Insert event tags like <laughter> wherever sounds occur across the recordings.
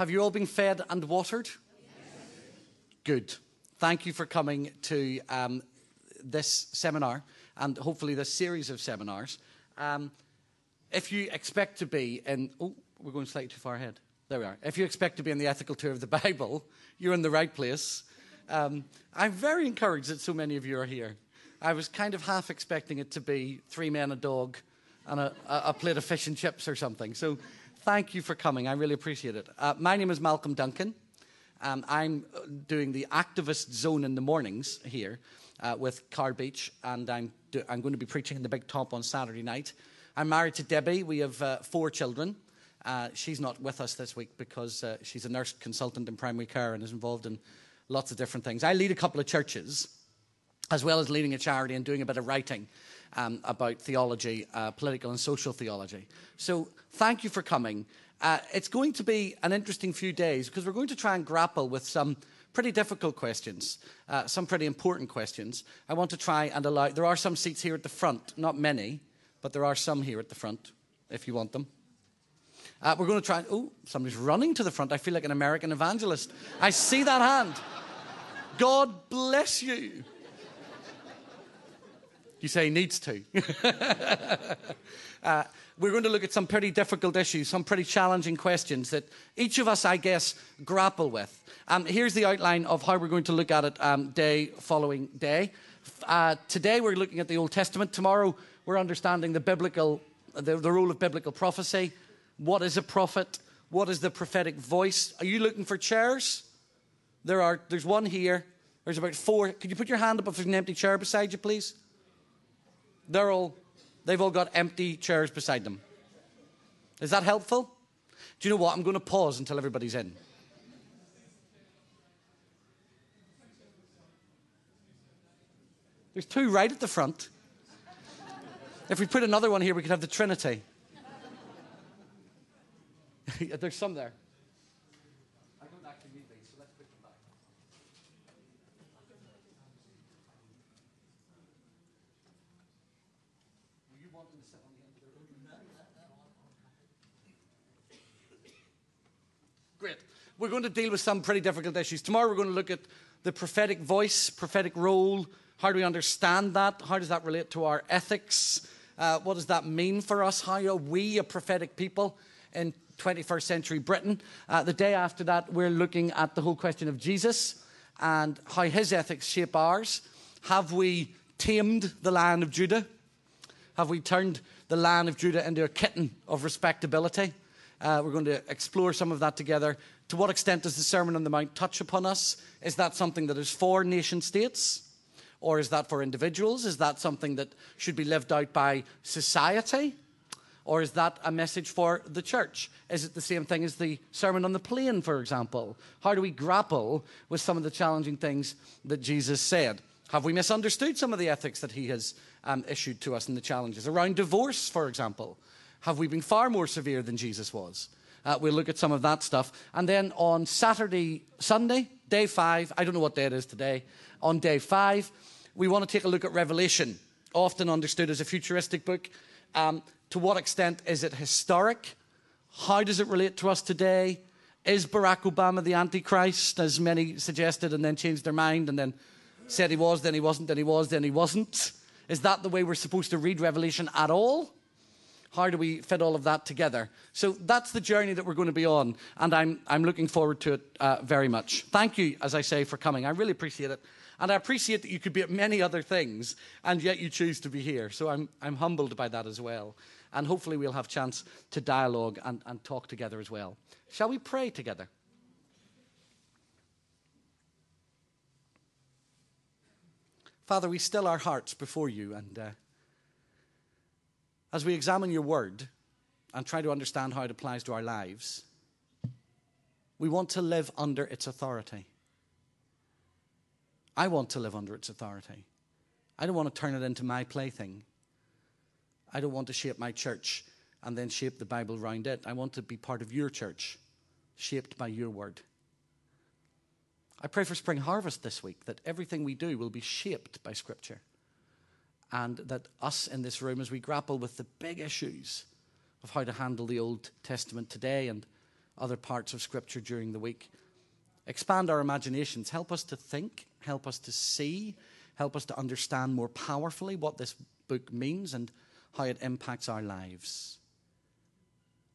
Have you all been fed and watered? Good. Thank you for coming to um, this seminar and hopefully this series of seminars. Um, if you expect to be in, oh, we're going slightly too far ahead. There we are. If you expect to be in the ethical tour of the <laughs> Bible, you're in the right place. Um, I'm very encouraged that so many of you are here. I was kind of half expecting it to be three men, a dog, and a, a plate of fish and chips or something. So thank you for coming. I really appreciate it. Uh, my name is Malcolm Duncan. Um, I'm doing the activist zone in the mornings here uh, with Car Beach, and I'm, do, I'm going to be preaching in the Big Top on Saturday night. I'm married to Debbie. We have uh, four children. Uh, she's not with us this week because uh, she's a nurse consultant in primary care and is involved in lots of different things. I lead a couple of churches as well as leading a charity and doing a bit of writing um, about theology, uh, political and social theology. So thank you for coming. Uh, it's going to be an interesting few days because we're going to try and grapple with some pretty difficult questions, uh, some pretty important questions. I want to try and allow, there are some seats here at the front, not many, but there are some here at the front if you want them. Uh, we're going to try, oh, somebody's running to the front. I feel like an American evangelist. I see that hand. God bless you. You say he needs to. <laughs> uh, we're going to look at some pretty difficult issues, some pretty challenging questions that each of us, I guess, grapple with. Um, here's the outline of how we're going to look at it um, day following day. Uh, today we're looking at the Old Testament. Tomorrow we're understanding the biblical, the, the role of biblical prophecy. What is a prophet? What is the prophetic voice? Are you looking for chairs? There are. There's one here. There's about four. Could you put your hand up if there's an empty chair beside you, please? They're all, they've all got empty chairs beside them. Is that helpful? Do you know what? I'm going to pause until everybody's in. There's two right at the front. If we put another one here, we could have the Trinity. <laughs> There's some there. We're going to deal with some pretty difficult issues. Tomorrow, we're going to look at the prophetic voice, prophetic role. How do we understand that? How does that relate to our ethics? Uh, what does that mean for us? How are we a prophetic people in 21st century Britain? Uh, the day after that, we're looking at the whole question of Jesus and how his ethics shape ours. Have we tamed the Lion of Judah? Have we turned the Lion of Judah into a kitten of respectability? Uh, we're going to explore some of that together. To what extent does the Sermon on the Mount touch upon us? Is that something that is for nation states? Or is that for individuals? Is that something that should be lived out by society? Or is that a message for the church? Is it the same thing as the Sermon on the Plain, for example? How do we grapple with some of the challenging things that Jesus said? Have we misunderstood some of the ethics that he has um, issued to us and the challenges? Around divorce, for example. Have we been far more severe than Jesus was? Uh, we'll look at some of that stuff. And then on Saturday, Sunday, day five, I don't know what day it is today, on day five, we want to take a look at Revelation, often understood as a futuristic book. Um, to what extent is it historic? How does it relate to us today? Is Barack Obama the Antichrist, as many suggested, and then changed their mind and then said he was, then he wasn't, then he was, then he wasn't? Is that the way we're supposed to read Revelation at all? How do we fit all of that together? So that's the journey that we're going to be on, and I'm, I'm looking forward to it uh, very much. Thank you, as I say, for coming. I really appreciate it. And I appreciate that you could be at many other things, and yet you choose to be here. So I'm, I'm humbled by that as well. And hopefully we'll have chance to dialogue and, and talk together as well. Shall we pray together? Father, we still our hearts before you and uh, as we examine your word and try to understand how it applies to our lives, we want to live under its authority. I want to live under its authority. I don't want to turn it into my plaything. I don't want to shape my church and then shape the Bible around it. I want to be part of your church, shaped by your word. I pray for Spring Harvest this week that everything we do will be shaped by Scripture and that us in this room, as we grapple with the big issues of how to handle the Old Testament today and other parts of Scripture during the week. Expand our imaginations. Help us to think. Help us to see. Help us to understand more powerfully what this book means and how it impacts our lives.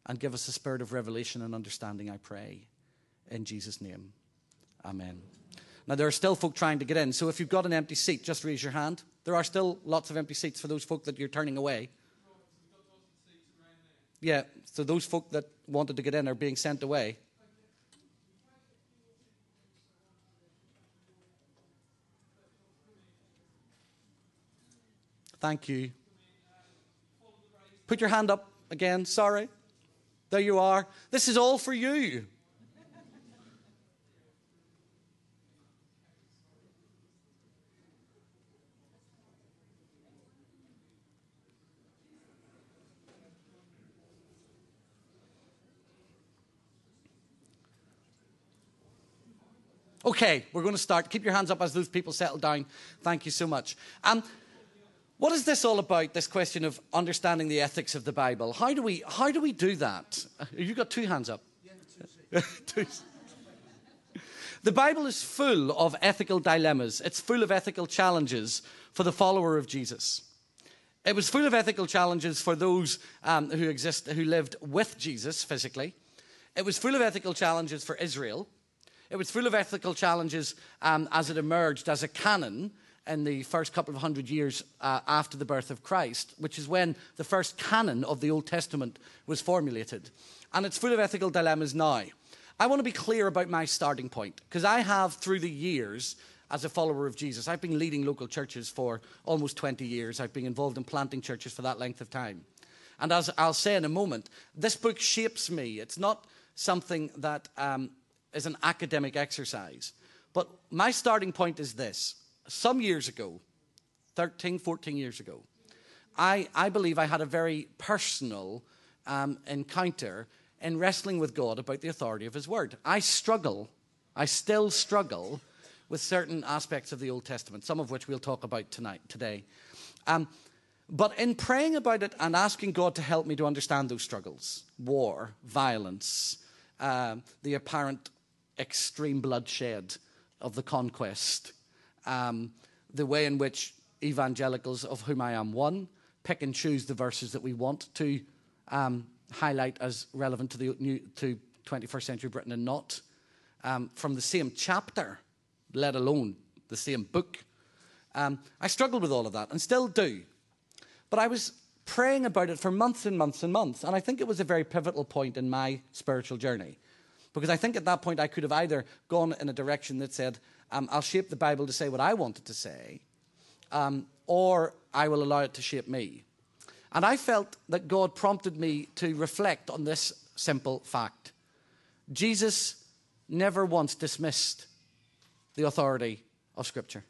And give us a spirit of revelation and understanding, I pray. In Jesus' name. Amen. Now, there are still folk trying to get in, so if you've got an empty seat, just raise your hand. There are still lots of empty seats for those folk that you're turning away. Yeah, so those folk that wanted to get in are being sent away. Thank you. Put your hand up again. Sorry. There you are. This is all for you. Okay, we're going to start. Keep your hands up as those people settle down. Thank you so much. Um, what is this all about? This question of understanding the ethics of the Bible. How do we how do we do that? You've got two hands up. Yeah, two. <laughs> the Bible is full of ethical dilemmas. It's full of ethical challenges for the follower of Jesus. It was full of ethical challenges for those um, who exist who lived with Jesus physically. It was full of ethical challenges for Israel. It was full of ethical challenges um, as it emerged as a canon in the first couple of hundred years uh, after the birth of Christ, which is when the first canon of the Old Testament was formulated. And it's full of ethical dilemmas now. I want to be clear about my starting point, because I have, through the years, as a follower of Jesus, I've been leading local churches for almost 20 years. I've been involved in planting churches for that length of time. And as I'll say in a moment, this book shapes me. It's not something that um, is an academic exercise. But my starting point is this. Some years ago, 13, 14 years ago, I, I believe I had a very personal um, encounter in wrestling with God about the authority of His Word. I struggle, I still struggle with certain aspects of the Old Testament, some of which we'll talk about tonight, today. Um, but in praying about it and asking God to help me to understand those struggles war, violence, uh, the apparent extreme bloodshed of the conquest, um, the way in which evangelicals, of whom I am one, pick and choose the verses that we want to um, highlight as relevant to the new, to 21st century Britain and not um, from the same chapter, let alone the same book. Um, I struggled with all of that and still do. But I was praying about it for months and months and months, and I think it was a very pivotal point in my spiritual journey. Because I think at that point I could have either gone in a direction that said, um, I'll shape the Bible to say what I wanted to say, um, or I will allow it to shape me. And I felt that God prompted me to reflect on this simple fact Jesus never once dismissed the authority of Scripture.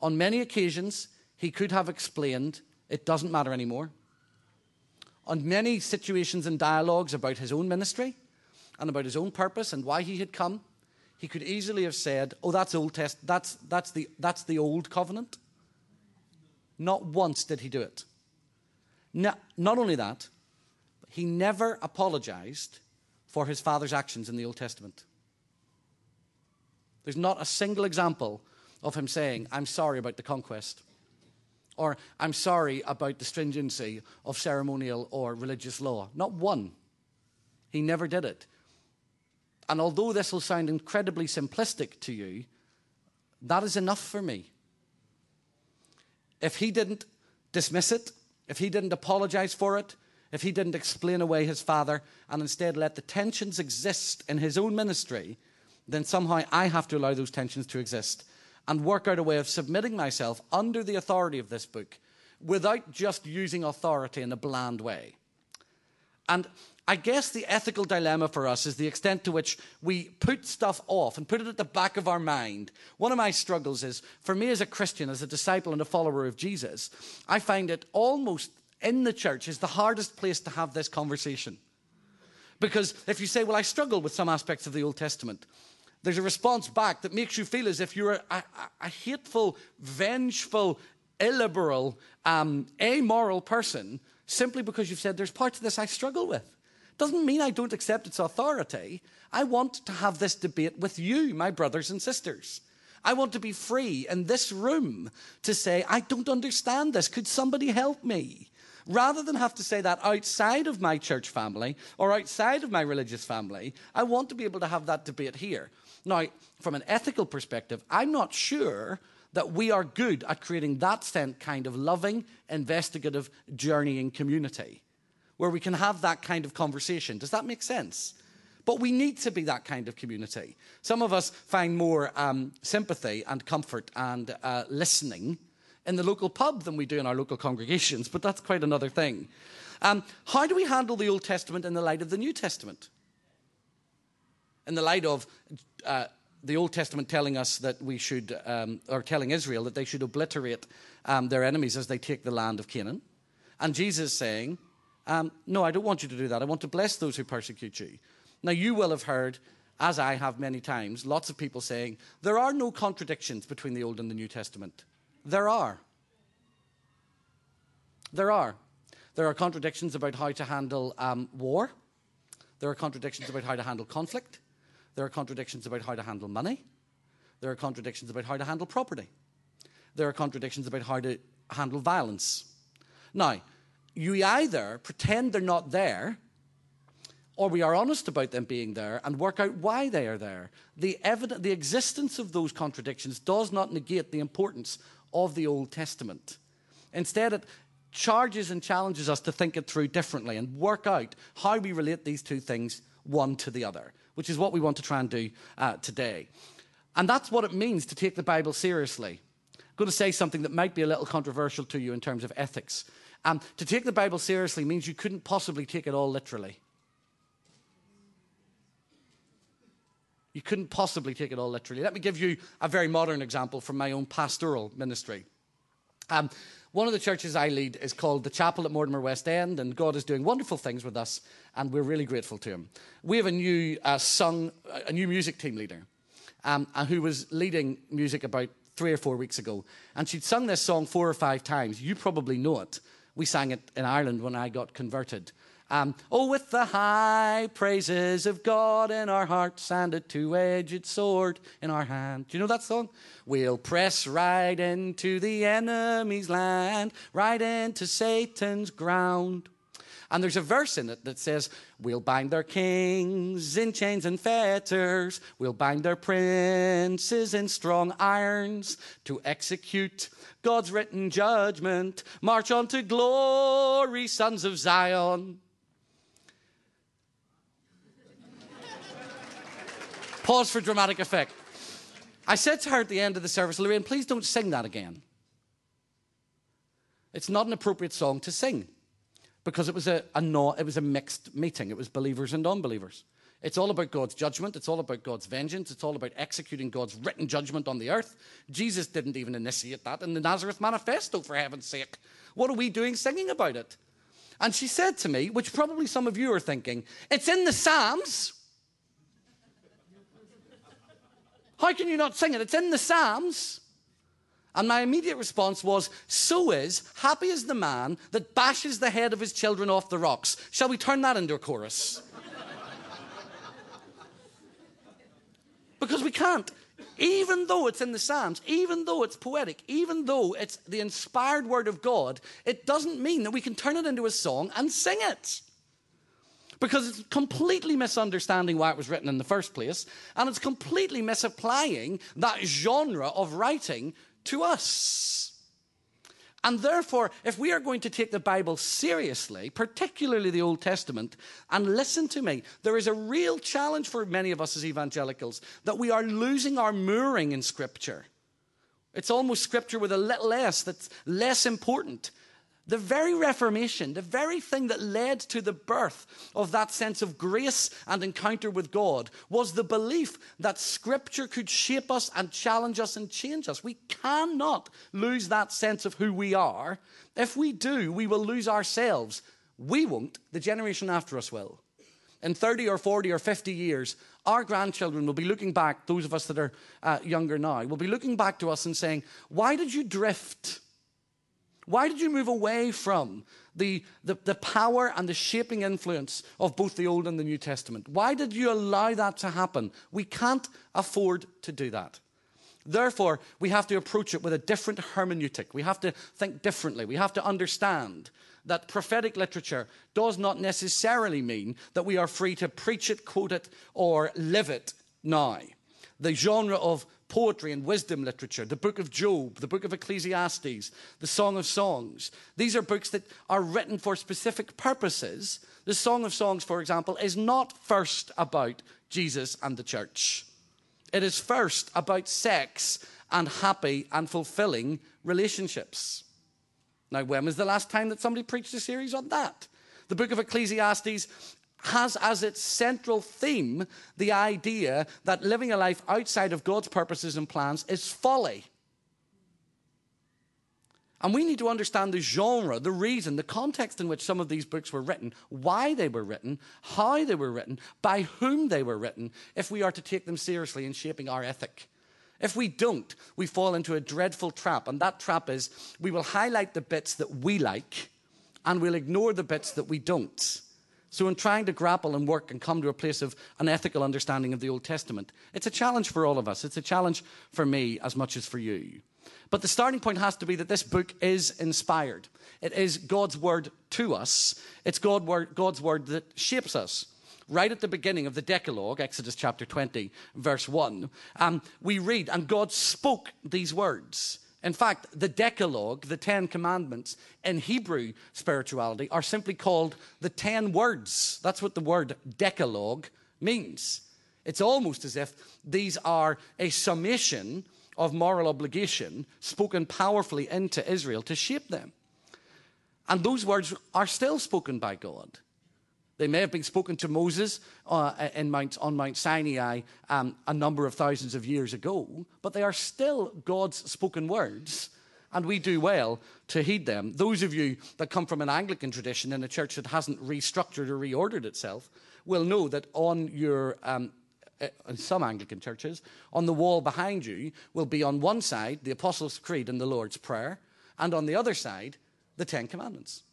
On many occasions, he could have explained, it doesn't matter anymore on many situations and dialogues about his own ministry and about his own purpose and why he had come, he could easily have said, Oh, that's Old Test, that's, that's, the, that's the old covenant. Not once did he do it. No, not only that, he never apologized for his father's actions in the Old Testament. There's not a single example of him saying, I'm sorry about the conquest. Or, I'm sorry about the stringency of ceremonial or religious law. Not one. He never did it. And although this will sound incredibly simplistic to you, that is enough for me. If he didn't dismiss it, if he didn't apologize for it, if he didn't explain away his father and instead let the tensions exist in his own ministry, then somehow I have to allow those tensions to exist and work out a way of submitting myself under the authority of this book without just using authority in a bland way. And I guess the ethical dilemma for us is the extent to which we put stuff off and put it at the back of our mind. One of my struggles is, for me as a Christian, as a disciple and a follower of Jesus, I find it almost in the church is the hardest place to have this conversation. Because if you say, Well, I struggle with some aspects of the Old Testament, there's a response back that makes you feel as if you're a, a, a hateful, vengeful, illiberal, um, amoral person simply because you've said, There's parts of this I struggle with. Doesn't mean I don't accept its authority. I want to have this debate with you, my brothers and sisters. I want to be free in this room to say, I don't understand this. Could somebody help me? Rather than have to say that outside of my church family or outside of my religious family, I want to be able to have that debate here. Now, from an ethical perspective, I'm not sure that we are good at creating that kind of loving, investigative, journeying community where we can have that kind of conversation. Does that make sense? But we need to be that kind of community. Some of us find more um, sympathy and comfort and uh, listening in the local pub than we do in our local congregations, but that's quite another thing. Um, how do we handle the Old Testament in the light of the New Testament? In the light of uh, the Old Testament telling us that we should, um, or telling Israel that they should obliterate um, their enemies as they take the land of Canaan, and Jesus saying, um, No, I don't want you to do that. I want to bless those who persecute you. Now, you will have heard, as I have many times, lots of people saying, There are no contradictions between the Old and the New Testament. There are. There are. There are contradictions about how to handle um, war. There are contradictions about how to handle conflict. There are contradictions about how to handle money. There are contradictions about how to handle property. There are contradictions about how to handle violence. Now, you either pretend they're not there, or we are honest about them being there and work out why they are there. The, evident, the existence of those contradictions does not negate the importance of the Old Testament. Instead, it charges and challenges us to think it through differently and work out how we relate these two things one to the other, which is what we want to try and do uh, today. And that's what it means to take the Bible seriously. I'm going to say something that might be a little controversial to you in terms of ethics. Um, to take the Bible seriously means you couldn't possibly take it all literally. You couldn't possibly take it all literally. Let me give you a very modern example from my own pastoral ministry. Um, one of the churches I lead is called the Chapel at Mortimer West End, and God is doing wonderful things with us, and we're really grateful to Him. We have a new uh, sung, a new music team leader, um, who was leading music about three or four weeks ago, and she'd sung this song four or five times. You probably know it. We sang it in Ireland when I got converted. Um, oh, with the high praises of God in our hearts and a two edged sword in our hand. Do you know that song? We'll press right into the enemy's land, right into Satan's ground. And there's a verse in it that says, We'll bind their kings in chains and fetters. We'll bind their princes in strong irons to execute God's written judgment. March on to glory, sons of Zion. Pause for dramatic effect. I said to her at the end of the service, Lorraine, please don't sing that again. It's not an appropriate song to sing because it was a, a no, it was a mixed meeting. It was believers and unbelievers. It's all about God's judgment. It's all about God's vengeance. It's all about executing God's written judgment on the earth. Jesus didn't even initiate that in the Nazareth Manifesto, for heaven's sake. What are we doing singing about it? And she said to me, which probably some of you are thinking, it's in the Psalms. How can you not sing it? It's in the Psalms. And my immediate response was, So is, happy is the man that bashes the head of his children off the rocks. Shall we turn that into a chorus? because we can't. Even though it's in the Psalms, even though it's poetic, even though it's the inspired word of God, it doesn't mean that we can turn it into a song and sing it because it's completely misunderstanding why it was written in the first place, and it's completely misapplying that genre of writing to us. And therefore, if we are going to take the Bible seriously, particularly the Old Testament, and listen to me, there is a real challenge for many of us as evangelicals that we are losing our mooring in Scripture. It's almost Scripture with a little s that's less important the very Reformation, the very thing that led to the birth of that sense of grace and encounter with God, was the belief that Scripture could shape us and challenge us and change us. We cannot lose that sense of who we are. If we do, we will lose ourselves. We won't, the generation after us will. In 30 or 40 or 50 years, our grandchildren will be looking back, those of us that are uh, younger now, will be looking back to us and saying, Why did you drift? Why did you move away from the, the, the power and the shaping influence of both the Old and the New Testament. Why did you allow that to happen? We can't afford to do that. Therefore, we have to approach it with a different hermeneutic. We have to think differently. We have to understand that prophetic literature does not necessarily mean that we are free to preach it, quote it, or live it now. The genre of poetry and wisdom literature, the book of Job, the book of Ecclesiastes, the Song of Songs. These are books that are written for specific purposes. The Song of Songs, for example, is not first about Jesus and the church. It is first about sex and happy and fulfilling relationships. Now, when was the last time that somebody preached a series on that? The book of Ecclesiastes has as its central theme the idea that living a life outside of God's purposes and plans is folly. And we need to understand the genre, the reason, the context in which some of these books were written, why they were written, how they were written, by whom they were written, if we are to take them seriously in shaping our ethic. If we don't, we fall into a dreadful trap. And that trap is we will highlight the bits that we like and we'll ignore the bits that we don't. So, in trying to grapple and work and come to a place of an ethical understanding of the Old Testament, it's a challenge for all of us. It's a challenge for me as much as for you. But the starting point has to be that this book is inspired. It is God's word to us, it's God's word that shapes us. Right at the beginning of the Decalogue, Exodus chapter 20, verse 1, um, we read, And God spoke these words. In fact, the Decalogue, the Ten Commandments, in Hebrew spirituality are simply called the Ten Words. That's what the word Decalogue means. It's almost as if these are a summation of moral obligation spoken powerfully into Israel to shape them. And those words are still spoken by God. They may have been spoken to Moses uh, Mount, on Mount Sinai um, a number of thousands of years ago, but they are still God's spoken words, and we do well to heed them. Those of you that come from an Anglican tradition in a church that hasn't restructured or reordered itself will know that on your um, uh, in some Anglican churches, on the wall behind you will be on one side the Apostles' Creed and the Lord's Prayer, and on the other side the Ten Commandments.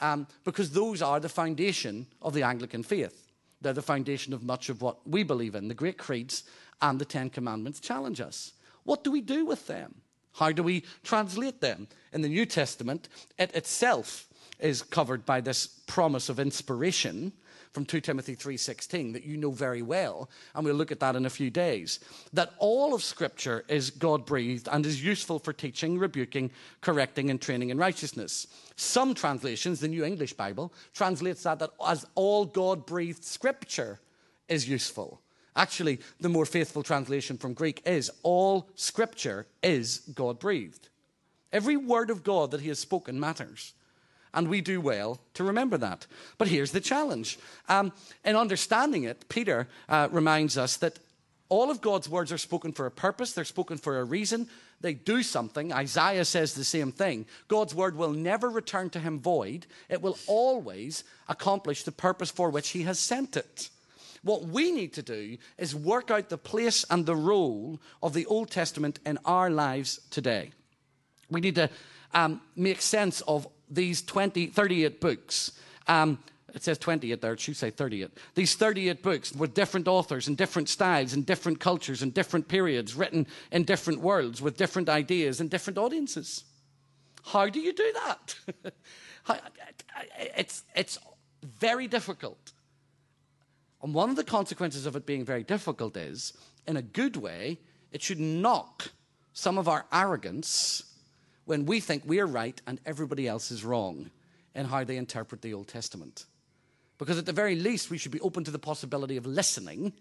Um, because those are the foundation of the Anglican faith. They're the foundation of much of what we believe in. The great creeds and the Ten Commandments challenge us. What do we do with them? How do we translate them? In the New Testament, it itself is covered by this promise of inspiration from 2 Timothy 3:16 that you know very well and we'll look at that in a few days that all of scripture is God-breathed and is useful for teaching, rebuking, correcting and training in righteousness. Some translations, the New English Bible, translates that, that as all God-breathed scripture is useful. Actually, the more faithful translation from Greek is all scripture is God breathed. Every word of God that he has spoken matters. And we do well to remember that. But here's the challenge. Um, in understanding it, Peter uh, reminds us that all of God's words are spoken for a purpose, they're spoken for a reason, they do something. Isaiah says the same thing. God's word will never return to him void, it will always accomplish the purpose for which he has sent it. What we need to do is work out the place and the role of the Old Testament in our lives today. We need to um, make sense of these 20, 38 books. Um, it says 28 there, it should say 38. These 38 books with different authors and different styles and different cultures and different periods, written in different worlds with different ideas and different audiences. How do you do that? <laughs> it's, it's very difficult. And one of the consequences of it being very difficult is, in a good way, it should knock some of our arrogance when we think we're right and everybody else is wrong in how they interpret the Old Testament. Because at the very least, we should be open to the possibility of listening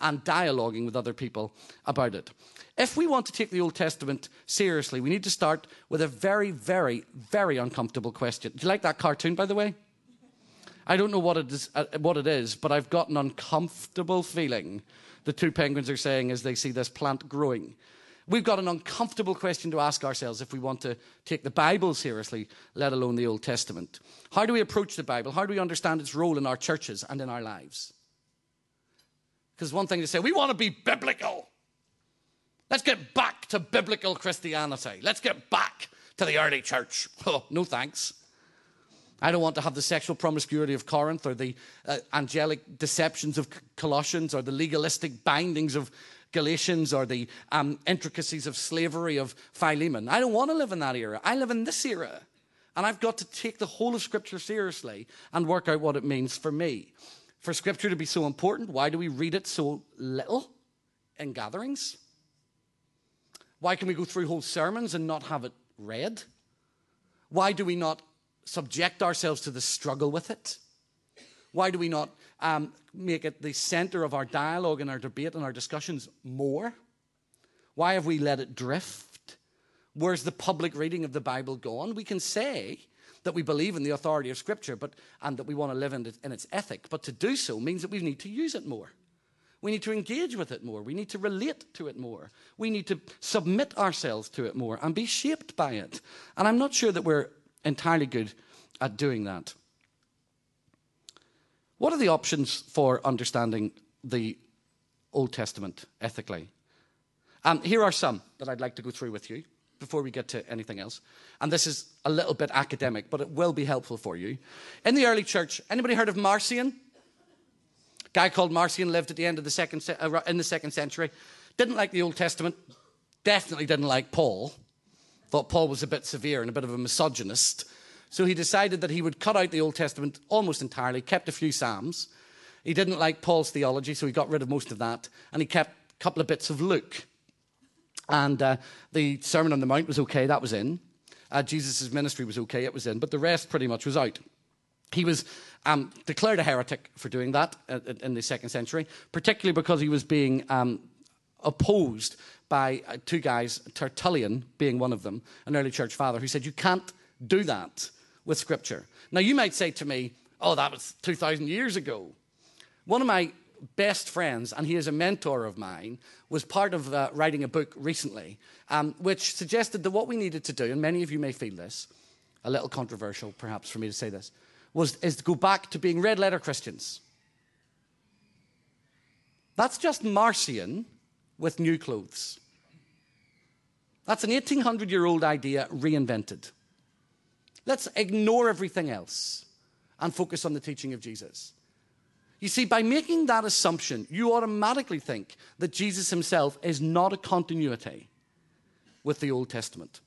and dialoguing with other people about it. If we want to take the Old Testament seriously, we need to start with a very, very, very uncomfortable question. Do you like that cartoon, by the way? I don't know what it is, uh, what it is but I've got an uncomfortable feeling the two penguins are saying as they see this plant growing. We've got an uncomfortable question to ask ourselves if we want to take the Bible seriously, let alone the Old Testament. How do we approach the Bible? How do we understand its role in our churches and in our lives? Because one thing to say, we want to be biblical. Let's get back to biblical Christianity. Let's get back to the early church. <laughs> Oh, no thanks. I don't want to have the sexual promiscuity of Corinth or the uh, angelic deceptions of Colossians or the legalistic bindings of Galatians or the um, intricacies of slavery of Philemon. I don't want to live in that era. I live in this era. And I've got to take the whole of Scripture seriously and work out what it means for me. For Scripture to be so important, why do we read it so little in gatherings? Why can we go through whole sermons and not have it read? Why do we not subject ourselves to the struggle with it? Why do we not um, make it the center of our dialogue and our debate and our discussions more? Why have we let it drift? Where's the public reading of the Bible gone? We can say that we believe in the authority of Scripture but, and that we want to live in, it, in its ethic, but to do so means that we need to use it more. We need to engage with it more. We need to relate to it more. We need to submit ourselves to it more and be shaped by it. And I'm not sure that we're entirely good at doing that. What are the options for understanding the Old Testament ethically? Um, here are some that I'd like to go through with you before we get to anything else. And this is a little bit academic, but it will be helpful for you. In the early church, anybody heard of Marcion? Guy called Marcion lived at the end of the second uh, in the second century. Didn't like the Old Testament. Definitely didn't like Paul. Thought Paul was a bit severe and a bit of a misogynist. So he decided that he would cut out the Old Testament almost entirely, kept a few Psalms. He didn't like Paul's theology, so he got rid of most of that. And he kept a couple of bits of Luke. And uh, the Sermon on the Mount was okay, that was in. Uh, Jesus' ministry was okay, it was in. But the rest pretty much was out. He was um, declared a heretic for doing that uh, in the second century, particularly because he was being um, opposed by uh, two guys, Tertullian being one of them, an early church father, who said, You can't do that with Scripture. Now, you might say to me, oh, that was 2,000 years ago. One of my best friends, and he is a mentor of mine, was part of uh, writing a book recently, um, which suggested that what we needed to do, and many of you may feel this, a little controversial perhaps for me to say this, was is to go back to being red letter Christians. That's just Marcion with new clothes. That's an 1800 year old idea reinvented. Let's ignore everything else and focus on the teaching of Jesus. You see, by making that assumption, you automatically think that Jesus himself is not a continuity with the Old Testament,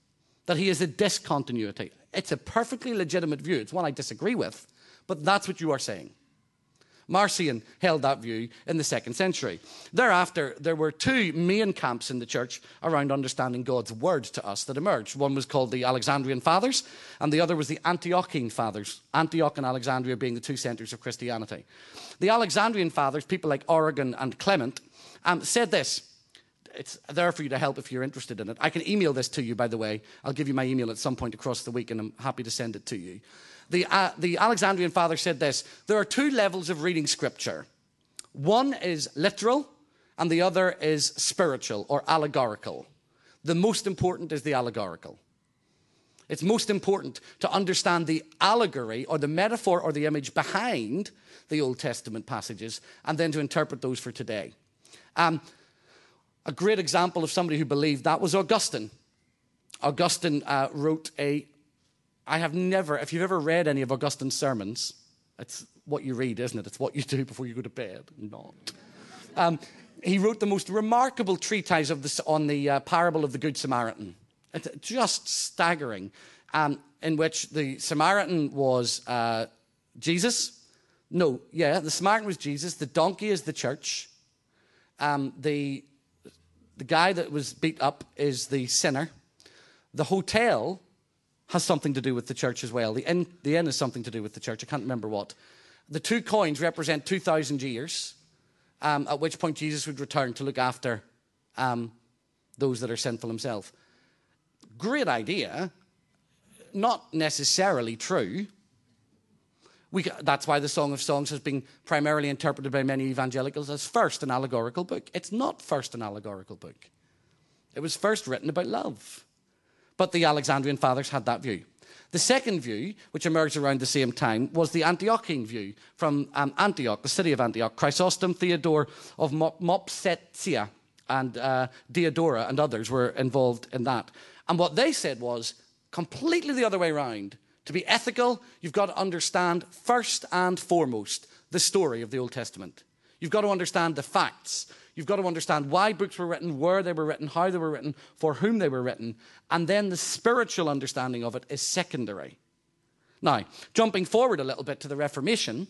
that he is a discontinuity. It's a perfectly legitimate view. It's one I disagree with, but that's what you are saying. Marcion held that view in the second century. Thereafter, there were two main camps in the church around understanding God's word to us that emerged. One was called the Alexandrian Fathers, and the other was the Antiochene Fathers, Antioch and Alexandria being the two centers of Christianity. The Alexandrian Fathers, people like Origen and Clement, um, said this. It's there for you to help if you're interested in it. I can email this to you, by the way. I'll give you my email at some point across the week, and I'm happy to send it to you the, uh, the Alexandrian father said this there are two levels of reading scripture one is literal, and the other is spiritual or allegorical. The most important is the allegorical. It's most important to understand the allegory or the metaphor or the image behind the Old Testament passages and then to interpret those for today. Um, a great example of somebody who believed that was Augustine. Augustine uh, wrote a I have never, if you've ever read any of Augustine's sermons, it's what you read, isn't it? It's what you do <laughs> before you go to bed. Not. Um, he wrote the most remarkable treatise of this, on the uh, parable of the Good Samaritan. It's just staggering, um, in which the Samaritan was uh, Jesus. No, yeah, the Samaritan was Jesus. The donkey is the church. Um, the, the guy that was beat up is the sinner. The hotel has something to do with the church as well. The N, the inn is something to do with the church. I can't remember what. The two coins represent 2,000 years, um, at which point Jesus would return to look after um, those that are sinful himself. Great idea, not necessarily true. We, that's why the Song of Songs has been primarily interpreted by many evangelicals as first an allegorical book. It's not first an allegorical book, it was first written about love. But the Alexandrian fathers had that view. The second view, which emerged around the same time, was the Antiochian view from um, Antioch, the city of Antioch. Chrysostom, Theodore of Mopsuestia, and uh, Diodora and others were involved in that. And what they said was completely the other way around To be ethical, you've got to understand first and foremost the story of the Old Testament. You've got to understand the facts. You've got to understand why books were written, where they were written, how they were written, for whom they were written. And then the spiritual understanding of it is secondary. Now, jumping forward a little bit to the Reformation,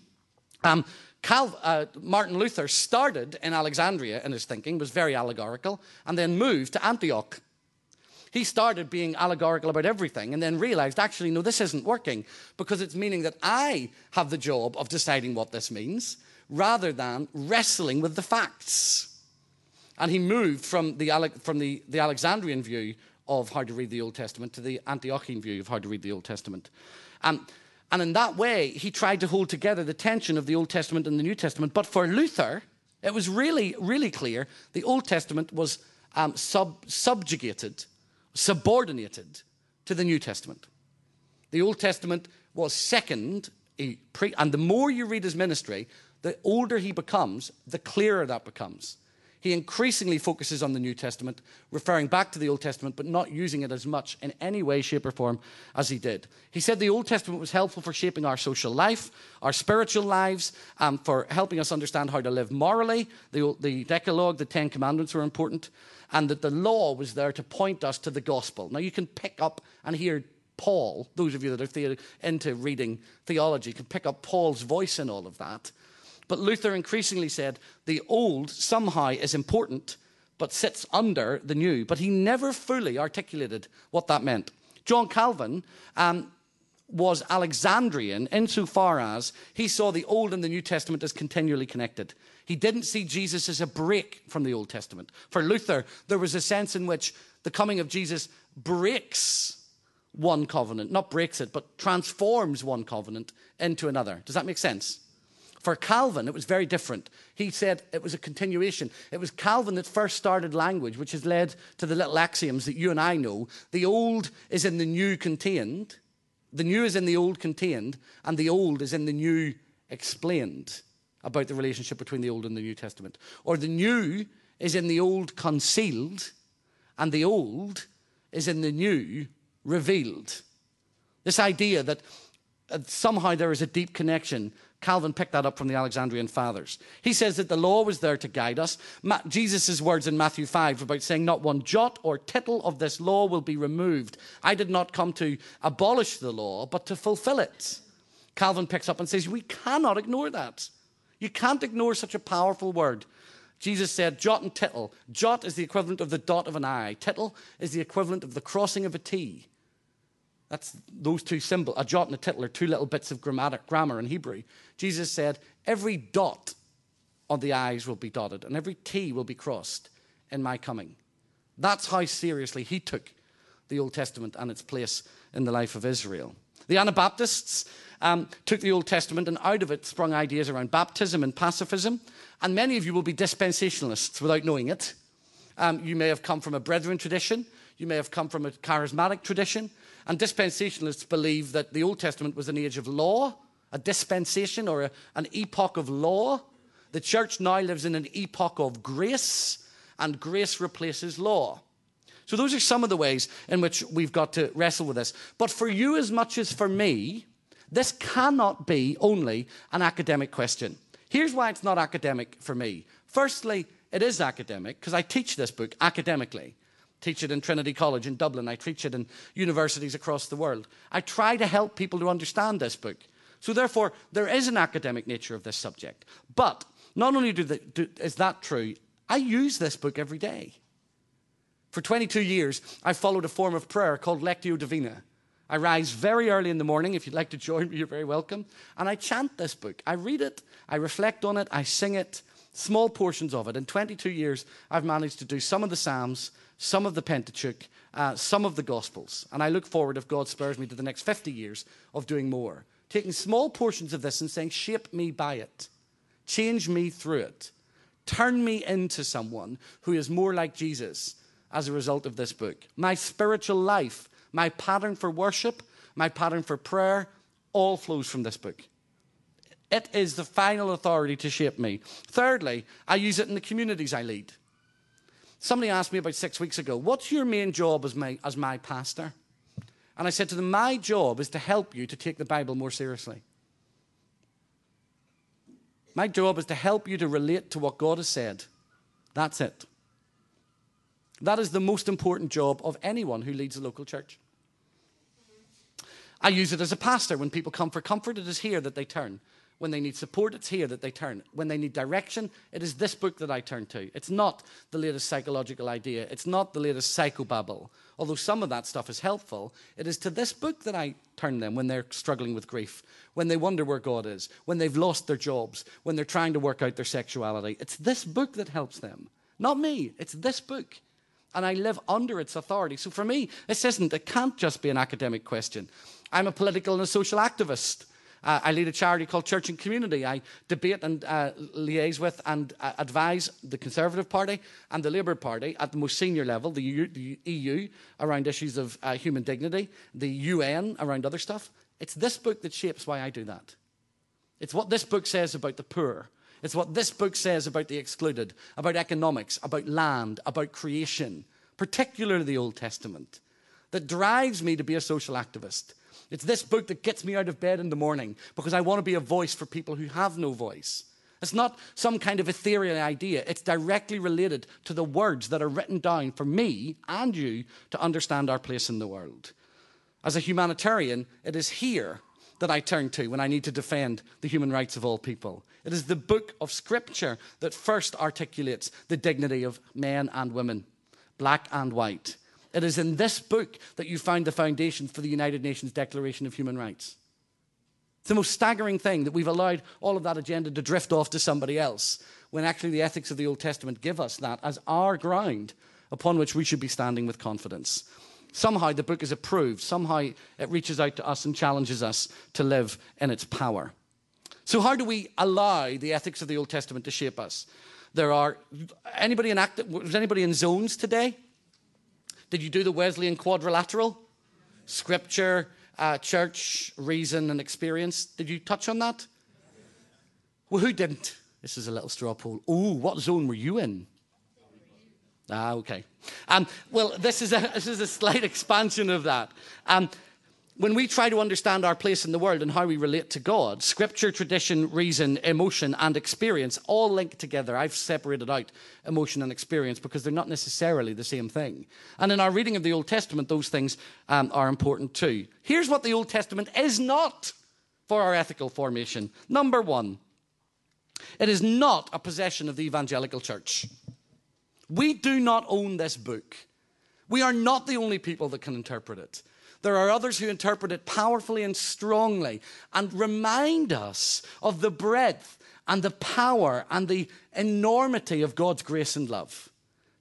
um, Cal, uh, Martin Luther started in Alexandria in his thinking, was very allegorical, and then moved to Antioch. He started being allegorical about everything and then realized, actually, no, this isn't working because it's meaning that I have the job of deciding what this means rather than wrestling with the facts. And he moved from the, from the, the Alexandrian view of how to read the Old Testament to the Antiochian view of how to read the Old Testament. And in that way, he tried to hold together the tension of the Old Testament and the New Testament. But for Luther, it was really, really clear the Old Testament was um, sub- subjugated, subordinated to the New Testament. The Old Testament was second, and the more you read his ministry, the older he becomes, the clearer that becomes. He increasingly focuses on the New Testament, referring back to the Old Testament, but not using it as much in any way, shape, or form as he did. He said the Old Testament was helpful for shaping our social life, our spiritual lives, um, for helping us understand how to live morally. The, the Decalogue, the Ten Commandments were important, and that the law was there to point us to the gospel. Now, you can pick up and hear Paul, those of you that are into reading theology, can pick up Paul's voice in all of that. But Luther increasingly said the old somehow is important, but sits under the new. But he never fully articulated what that meant. John Calvin um, was Alexandrian insofar as he saw the Old and the New Testament as continually connected. He didn't see Jesus as a break from the Old Testament. For Luther, there was a sense in which the coming of Jesus breaks one covenant, not breaks it, but transforms one covenant into another. Does that make sense? For Calvin, it was very different. He said it was a continuation. It was Calvin that first started language, which has led to the little axioms that you and I know. The old is in the new contained, the new is in the old contained, and the old is in the new explained about the relationship between the Old and the New Testament. Or the new is in the old concealed, and the old is in the new revealed. This idea that uh, somehow there is a deep connection Calvin picked that up from the Alexandrian fathers. He says that the law was there to guide us. Ma- Jesus' words in Matthew 5 about saying, Not one jot or tittle of this law will be removed. I did not come to abolish the law, but to fulfill it. Calvin picks up and says, We cannot ignore that. You can't ignore such a powerful word. Jesus said, Jot and tittle. Jot is the equivalent of the dot of an I, tittle is the equivalent of the crossing of a T. That's those two symbols, a jot and a tittle, are two little bits of grammatic, grammar in Hebrew. Jesus said, Every dot on the I's will be dotted, and every T will be crossed in my coming. That's how seriously he took the Old Testament and its place in the life of Israel. The Anabaptists um, took the Old Testament, and out of it sprung ideas around baptism and pacifism. And many of you will be dispensationalists without knowing it. Um, you may have come from a brethren tradition, you may have come from a charismatic tradition. And dispensationalists believe that the Old Testament was an age of law, a dispensation or a, an epoch of law. The church now lives in an epoch of grace, and grace replaces law. So, those are some of the ways in which we've got to wrestle with this. But for you, as much as for me, this cannot be only an academic question. Here's why it's not academic for me. Firstly, it is academic because I teach this book academically teach it in Trinity College in Dublin. I teach it in universities across the world. I try to help people to understand this book. So, therefore, there is an academic nature of this subject. But not only do the, do, is that true, I use this book every day. For 22 years, I followed a form of prayer called Lectio Divina. I rise very early in the morning. If you'd like to join me, you're very welcome. And I chant this book. I read it, I reflect on it, I sing it, small portions of it. In 22 years, I've managed to do some of the Psalms, some of the Pentateuch, uh, some of the Gospels. And I look forward, if God spares me, to the next 50 years of doing more. Taking small portions of this and saying, shape me by it, change me through it, turn me into someone who is more like Jesus as a result of this book. My spiritual life, my pattern for worship, my pattern for prayer, all flows from this book. It is the final authority to shape me. Thirdly, I use it in the communities I lead. Somebody asked me about six weeks ago, What's your main job as my, as my pastor? And I said to them, My job is to help you to take the Bible more seriously. My job is to help you to relate to what God has said. That's it. That is the most important job of anyone who leads a local church. I use it as a pastor. When people come for comfort, it is here that they turn. When they need support, it's here that they turn. When they need direction, it is this book that I turn to. It's not the latest psychological idea, it's not the latest psychobabble. Although some of that stuff is helpful, it is to this book that I turn them when they're struggling with grief, when they wonder where God is, when they've lost their jobs, when they're trying to work out their sexuality. It's this book that helps them. Not me, it's this book. And I live under its authority. So for me, this isn't, it can't just be an academic question. I'm a political and a social activist. Uh, I lead a charity called Church and Community. I debate and uh, liaise with and uh, advise the Conservative Party and the Labour Party at the most senior level, the EU, the EU around issues of uh, human dignity, the UN around other stuff. It's this book that shapes why I do that. It's what this book says about the poor. It's what this book says about the excluded, about economics, about land, about creation, particularly the Old Testament, that drives me to be a social activist it's this book that gets me out of bed in the morning because I want to be a voice for people who have no voice. It's not some kind of ethereal idea. It's directly related to the words that are written down for me and you to understand our place in the world. As a humanitarian, it is here that I turn to when I need to defend the human rights of all people. It is the book of Scripture that first articulates the dignity of men and women, black and white. It is in this book that you find the foundations for the United Nations Declaration of Human Rights. It's the most staggering thing that we've allowed all of that agenda to drift off to somebody else, when actually the ethics of the Old Testament give us that as our ground upon which we should be standing with confidence. Somehow the book is approved, somehow it reaches out to us and challenges us to live in its power. So, how do we allow the ethics of the Old Testament to shape us? There are anybody in act, was anybody in zones today? Did you do the Wesleyan quadrilateral? Scripture, uh, church, reason, and experience. Did you touch on that? Well, who didn't? This is a little straw poll. Oh, what zone were you in? Ah, okay. Um, well, this is, a, <laughs> this is a slight <laughs> expansion of that. Um, when we try to understand our place in the world and how we relate to God, scripture, tradition, reason, emotion, and experience all link together. I've separated out emotion and experience because they're not necessarily the same thing. And in our reading of the Old Testament, those things um, are important too. Here's what the Old Testament is not for our ethical formation. Number one, it is not a possession of the evangelical church. We do not own this book. We are not the only people that can interpret it. There are others who interpret it powerfully and strongly and remind us of the breadth and the power and the enormity of God's grace and love.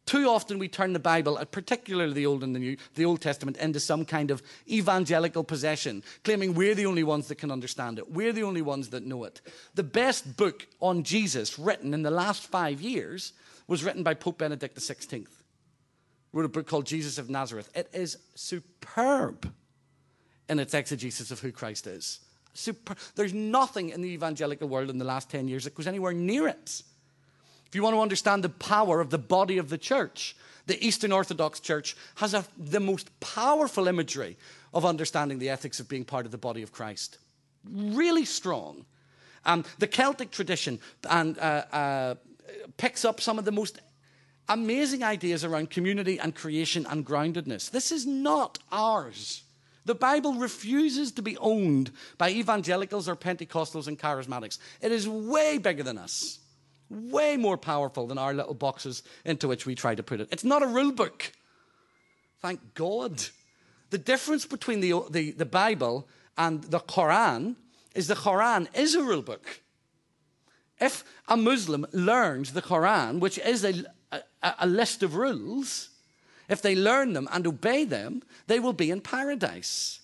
Too often we turn the Bible, uh, particularly the Old and the New, the Old Testament, into some kind of evangelical possession, claiming we're the only ones that can understand it. We're the only ones that know it. The best book on Jesus written in the last five years was written by Pope Benedict XVI wrote a book called Jesus of Nazareth. It is superb in its exegesis of who Christ is. Super. There's nothing in the evangelical world in the last 10 years that goes anywhere near it. If you want to understand the power of the body of the church, the Eastern Orthodox Church has a, the most powerful imagery of understanding the ethics of being part of the body of Christ. Really strong. Um, the Celtic tradition and, uh, uh, picks up some of the most amazing ideas around community and creation and groundedness. This is not ours. The Bible refuses to be owned by evangelicals or Pentecostals and charismatics. It is way bigger than us, way more powerful than our little boxes into which we try to put it. It's not a rule book. Thank God. The difference between the, the, the Bible and the Quran is the Quran is a rule book. If a Muslim learns the Quran, which is a, a, a list of rules, if they learn them and obey them, they will be in paradise.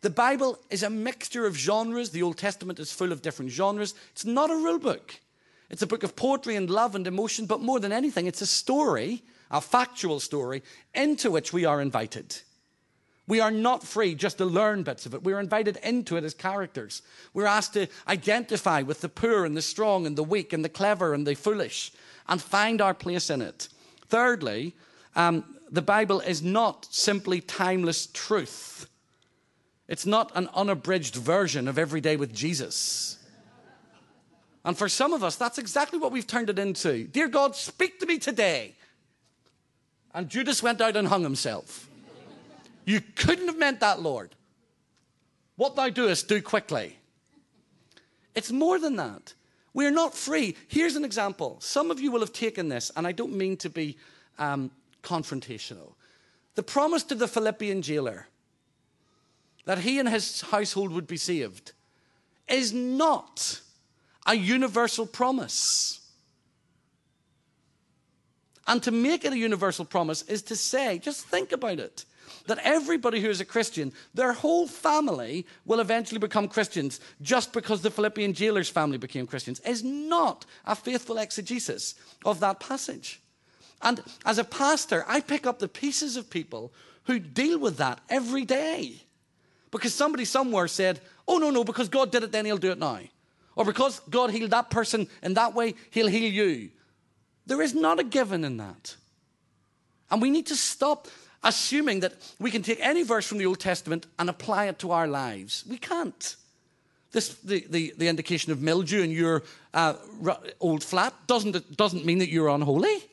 The Bible is a mixture of genres. The Old Testament is full of different genres. It's not a rule book. It's a book of poetry and love and emotion, but more than anything, it's a story, a factual story, into which we are invited. We are not free just to learn bits of it. We're invited into it as characters. We're asked to identify with the poor and the strong and the weak and the clever and the foolish and find our place in it. Thirdly, um, the Bible is not simply timeless truth. It's not an unabridged version of Every Day with Jesus. And for some of us, that's exactly what we've turned it into. Dear God, speak to me today. And Judas went out and hung himself. You couldn't have meant that, Lord. What thou doest, do quickly. It's more than that. We're not free. Here's an example. Some of you will have taken this, and I don't mean to be um, confrontational. The promise to the Philippian jailer that he and his household would be saved is not a universal promise. And to make it a universal promise is to say, just think about it, that everybody who is a Christian, their whole family will eventually become Christians just because the Philippian jailer's family became Christians, is not a faithful exegesis of that passage. And as a pastor, I pick up the pieces of people who deal with that every day. Because somebody somewhere said, oh, no, no, because God did it then, he'll do it now. Or because God healed that person in that way, he'll heal you. There is not a given in that. And we need to stop assuming that we can take any verse from the Old Testament and apply it to our lives. We can't. This, the, the, the indication of mildew in your uh, old flat doesn't, doesn't mean that you're unholy.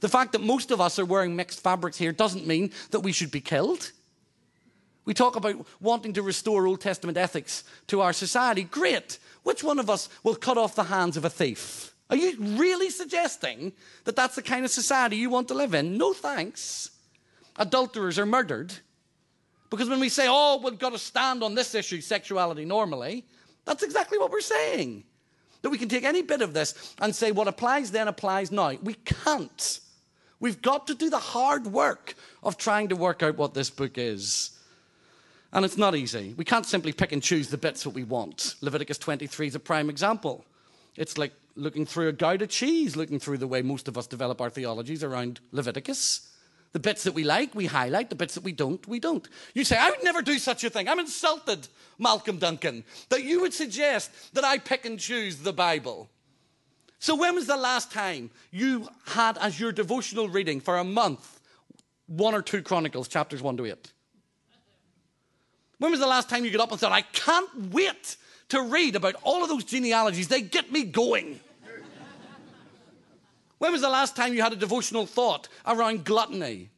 The fact that most of us are wearing mixed fabrics here doesn't mean that we should be killed. We talk about wanting to restore Old Testament ethics to our society. Great. Which one of us will cut off the hands of a thief? Are you really suggesting that that's the kind of society you want to live in? No thanks. Adulterers are murdered. Because when we say, oh, we've got to stand on this issue, sexuality normally, that's exactly what we're saying. That we can take any bit of this and say what applies then applies now. We can't. We've got to do the hard work of trying to work out what this book is. And it's not easy. We can't simply pick and choose the bits that we want. Leviticus 23 is a prime example. It's like looking through a Gouda cheese, looking through the way most of us develop our theologies around Leviticus. The bits that we like, we highlight. The bits that we don't, we don't. You say, I would never do such a thing. I'm insulted, Malcolm Duncan, that you would suggest that I pick and choose the Bible. So, when was the last time you had as your devotional reading for a month one or two Chronicles, chapters 1 to 8? When was the last time you got up and said, I can't wait to read about all of those genealogies? They get me going. When was the last time you had a devotional thought around gluttony?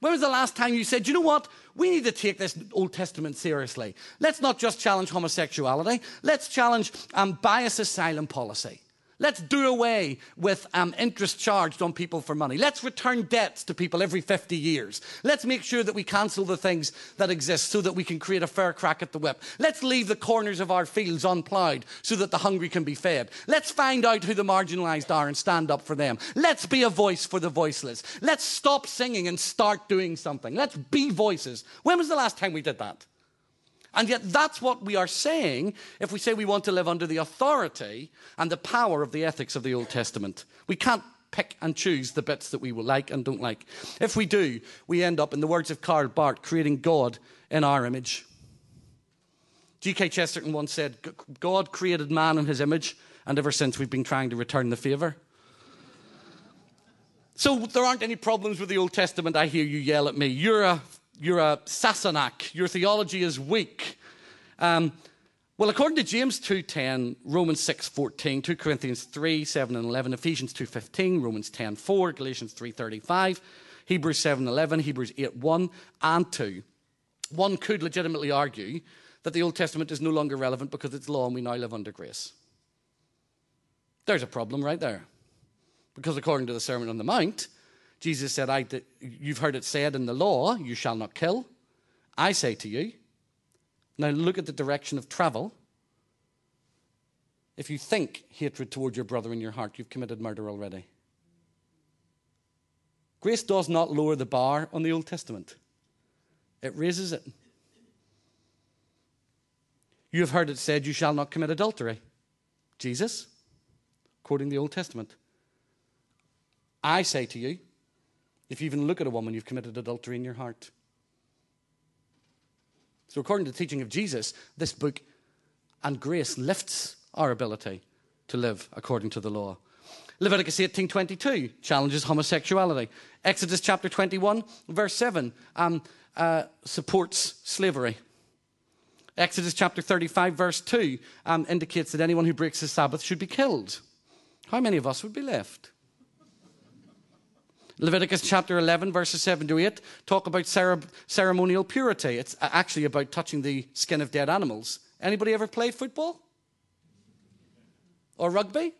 When was the last time you said, you know what? We need to take this Old Testament seriously. Let's not just challenge homosexuality, let's challenge um, asylum policy. Let's do away with um, interest charged on people for money. Let's return debts to people every 50 years. Let's make sure that we cancel the things that exist so that we can create a fair crack at the whip. Let's leave the corners of our fields unploughed so that the hungry can be fed. Let's find out who the marginalised are and stand up for them. Let's be a voice for the voiceless. Let's stop singing and start doing something. Let's be voices. When was the last time we did that? And yet, that's what we are saying if we say we want to live under the authority and the power of the ethics of the Old Testament. We can't pick and choose the bits that we will like and don't like. If we do, we end up, in the words of Karl Barth, creating God in our image. G.K. Chesterton once said, God created man in his image, and ever since we've been trying to return the favour. So there aren't any problems with the Old Testament. I hear you yell at me. You're a you're a Sassenach, your theology is weak. Um, well, according to James 2.10, Romans 6.14, 2 Corinthians 3, 7 and 11, Ephesians 2.15, Romans 10.4, Galatians 3.35, Hebrews 7.11, Hebrews 8.1 and 2, one could legitimately argue that the Old Testament is no longer relevant because it's law and we now live under grace. There's a problem right there. Because according to the Sermon on the Mount, Jesus said, I, You've heard it said in the law, you shall not kill. I say to you, now look at the direction of travel. If you think hatred toward your brother in your heart, you've committed murder already. Grace does not lower the bar on the Old Testament, it raises it. You have heard it said, You shall not commit adultery. Jesus, quoting the Old Testament. I say to you, if you even look at a woman, you've committed adultery in your heart. So, according to the teaching of Jesus, this book and grace lifts our ability to live according to the law. Leviticus 18:22 challenges homosexuality. Exodus chapter 21, verse 7, um, uh, supports slavery. Exodus chapter 35, verse 2 um, indicates that anyone who breaks the Sabbath should be killed. How many of us would be left? Leviticus chapter 11, verses 7 to 8 talk about ceremonial purity. It's actually about touching the skin of dead animals. Anybody ever play football? Or rugby?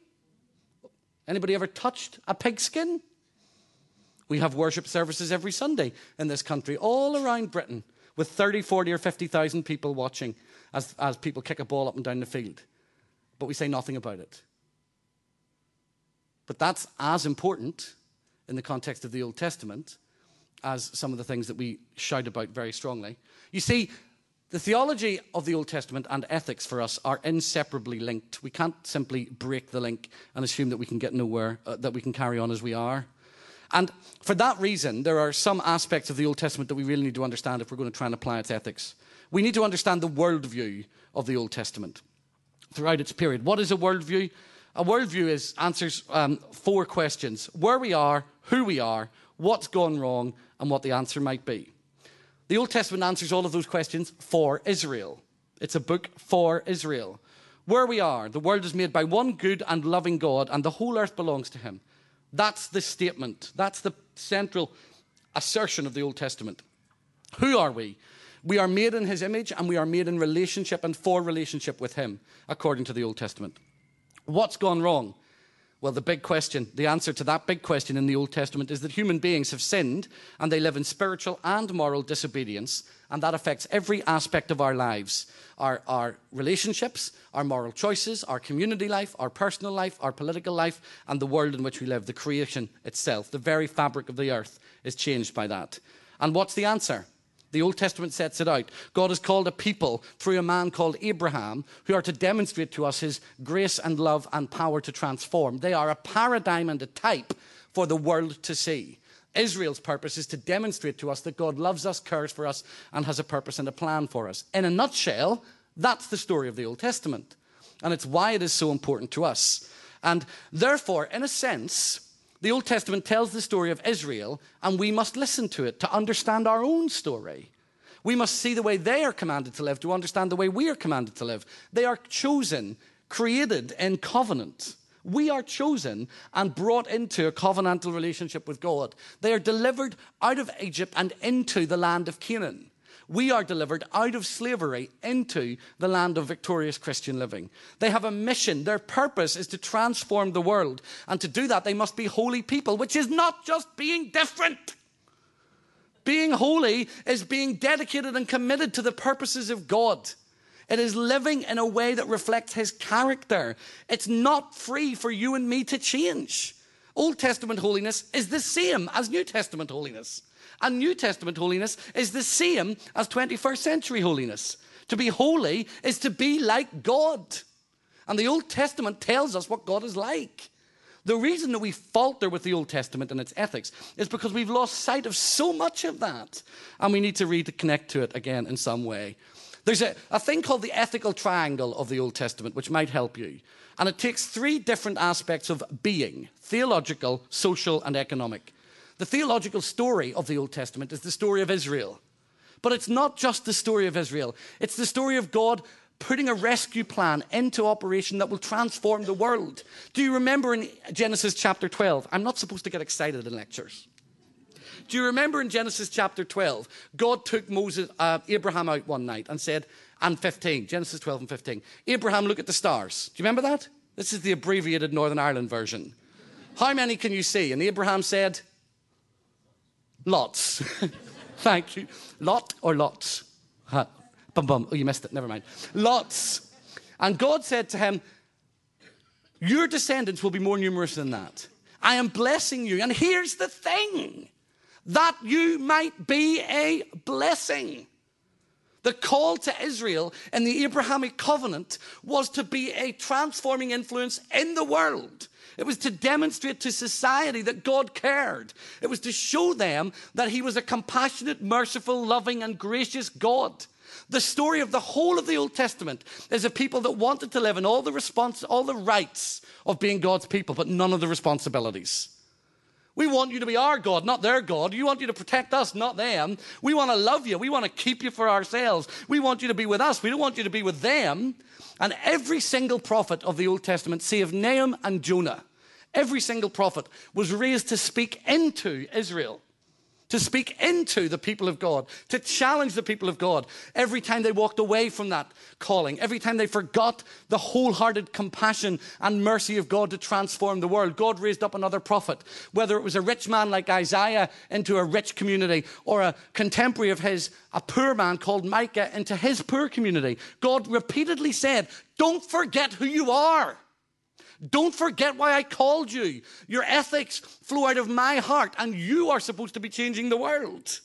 Anybody ever touched a pigskin? We have worship services every Sunday in this country, all around Britain, with 30, 40, or 50,000 people watching as, as people kick a ball up and down the field. But we say nothing about it. But that's as important in the context of the Old Testament as some of the things that we shout about very strongly. You see, the theology of the Old Testament and ethics for us are inseparably linked. We can't simply break the link and assume that we can get nowhere, uh, that we can carry on as we are. And for that reason, there are some aspects of the Old Testament that we really need to understand if we're going to try and apply its ethics. We need to understand the worldview of the Old Testament throughout its period. What is a worldview? A worldview is answers um, four questions: where we are, who we are, what's gone wrong, and what the answer might be. The Old Testament answers all of those questions for Israel. It's a book for Israel. Where we are, the world is made by one good and loving God, and the whole earth belongs to Him. That's the statement. That's the central assertion of the Old Testament. Who are we? We are made in his image and we are made in relationship and for relationship with him, according to the Old Testament. What's gone wrong? Well, the big question, the answer to that big question in the Old Testament is that human beings have sinned and they live in spiritual and moral disobedience, and that affects every aspect of our lives our, our relationships, our moral choices, our community life, our personal life, our political life, and the world in which we live. The creation itself, the very fabric of the earth, is changed by that. And what's the answer? The Old Testament sets it out. God has called a people through a man called Abraham who are to demonstrate to us his grace and love and power to transform. They are a paradigm and a type for the world to see. Israel's purpose is to demonstrate to us that God loves us, cares for us, and has a purpose and a plan for us. In a nutshell, that's the story of the Old Testament. And it's why it is so important to us. And therefore, in a sense, the Old Testament tells the story of Israel, and we must listen to it to understand our own story. We must see the way they are commanded to live to understand the way we are commanded to live. They are chosen, created in covenant. We are chosen and brought into a covenantal relationship with God. They are delivered out of Egypt and into the land of Canaan. We are delivered out of slavery into the land of victorious Christian living. They have a mission. Their purpose is to transform the world. And to do that, they must be holy people, which is not just being different. Being holy is being dedicated and committed to the purposes of God. It is living in a way that reflects his character. It's not free for you and me to change. Old Testament holiness is the same as New Testament holiness. And New Testament holiness is the same as 21st century holiness. To be holy is to be like God. And the Old Testament tells us what God is like. The reason that we falter with the Old Testament and its ethics is because we've lost sight of so much of that. And we need to reconnect to it again in some way. There's a, a thing called the ethical triangle of the Old Testament, which might help you. And it takes three different aspects of being theological, social, and economic. The theological story of the Old Testament is the story of Israel. But it's not just the story of Israel, it's the story of God putting a rescue plan into operation that will transform the world. Do you remember in Genesis chapter 12? I'm not supposed to get excited in lectures. Do you remember in Genesis chapter 12, God took Moses, uh, Abraham out one night and said, and 15, Genesis 12 and 15, Abraham, look at the stars. Do you remember that? This is the abbreviated Northern Ireland version. How many can you see? And Abraham said, Lots. <laughs> Thank you. Lot or lots? Huh. Bum bum. Oh, you missed it. Never mind. Lots. And God said to him, Your descendants will be more numerous than that. I am blessing you. And here's the thing that you might be a blessing. The call to Israel in the Abrahamic covenant was to be a transforming influence in the world. It was to demonstrate to society that God cared. It was to show them that He was a compassionate, merciful, loving, and gracious God. The story of the whole of the Old Testament is a people that wanted to live in all the response, all the rights of being God's people, but none of the responsibilities. We want you to be our God, not their God. You want you to protect us, not them. We want to love you. We want to keep you for ourselves. We want you to be with us. We don't want you to be with them. And every single prophet of the Old Testament, save Nahum and Jonah, every single prophet was raised to speak into Israel to speak into the people of God, to challenge the people of God every time they walked away from that calling, every time they forgot the wholehearted compassion and mercy of God to transform the world. God raised up another prophet, whether it was a rich man like Isaiah into a rich community or a contemporary of his, a poor man called Micah into his poor community. God repeatedly said, Don't forget who you are. Don't forget why I called you. Your ethics flow out of my heart, and you are supposed to be changing the world.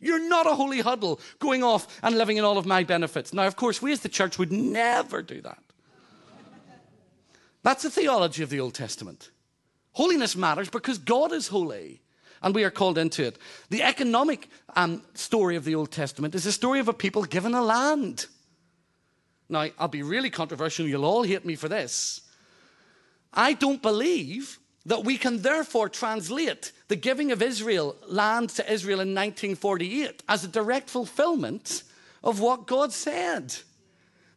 You're not a holy huddle going off and living in all of my benefits. Now, of course, we as the church would never do that. That's the theology of the Old Testament. Holiness matters because God is holy and we are called into it. The economic um, story of the Old Testament is the story of a people given a land. Now, I'll be really controversial, you'll all hate me for this. I don't believe that we can therefore translate the giving of Israel land to Israel in 1948 as a direct fulfillment of what God said.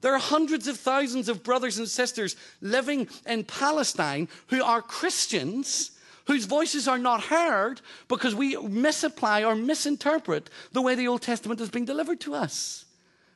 There are hundreds of thousands of brothers and sisters living in Palestine who are Christians whose voices are not heard because we misapply or misinterpret the way the Old Testament is being delivered to us.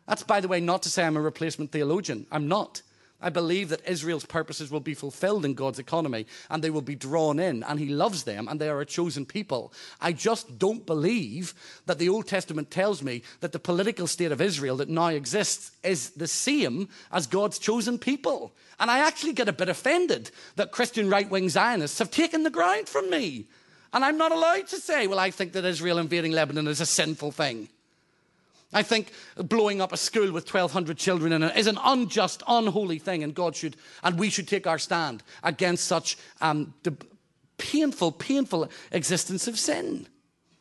That's, by the way, not to say I'm a replacement theologian. I'm not. I believe that Israel's purposes will be fulfilled in God's economy and they will be drawn in, and He loves them and they are a chosen people. I just don't believe that the Old Testament tells me that the political state of Israel that now exists is the same as God's chosen people. And I actually get a bit offended that Christian right wing Zionists have taken the ground from me. And I'm not allowed to say, well, I think that Israel invading Lebanon is a sinful thing. I think blowing up a school with 1,200 children in it is an unjust, unholy thing, and God should, and we should take our stand against such um, painful, painful existence of sin.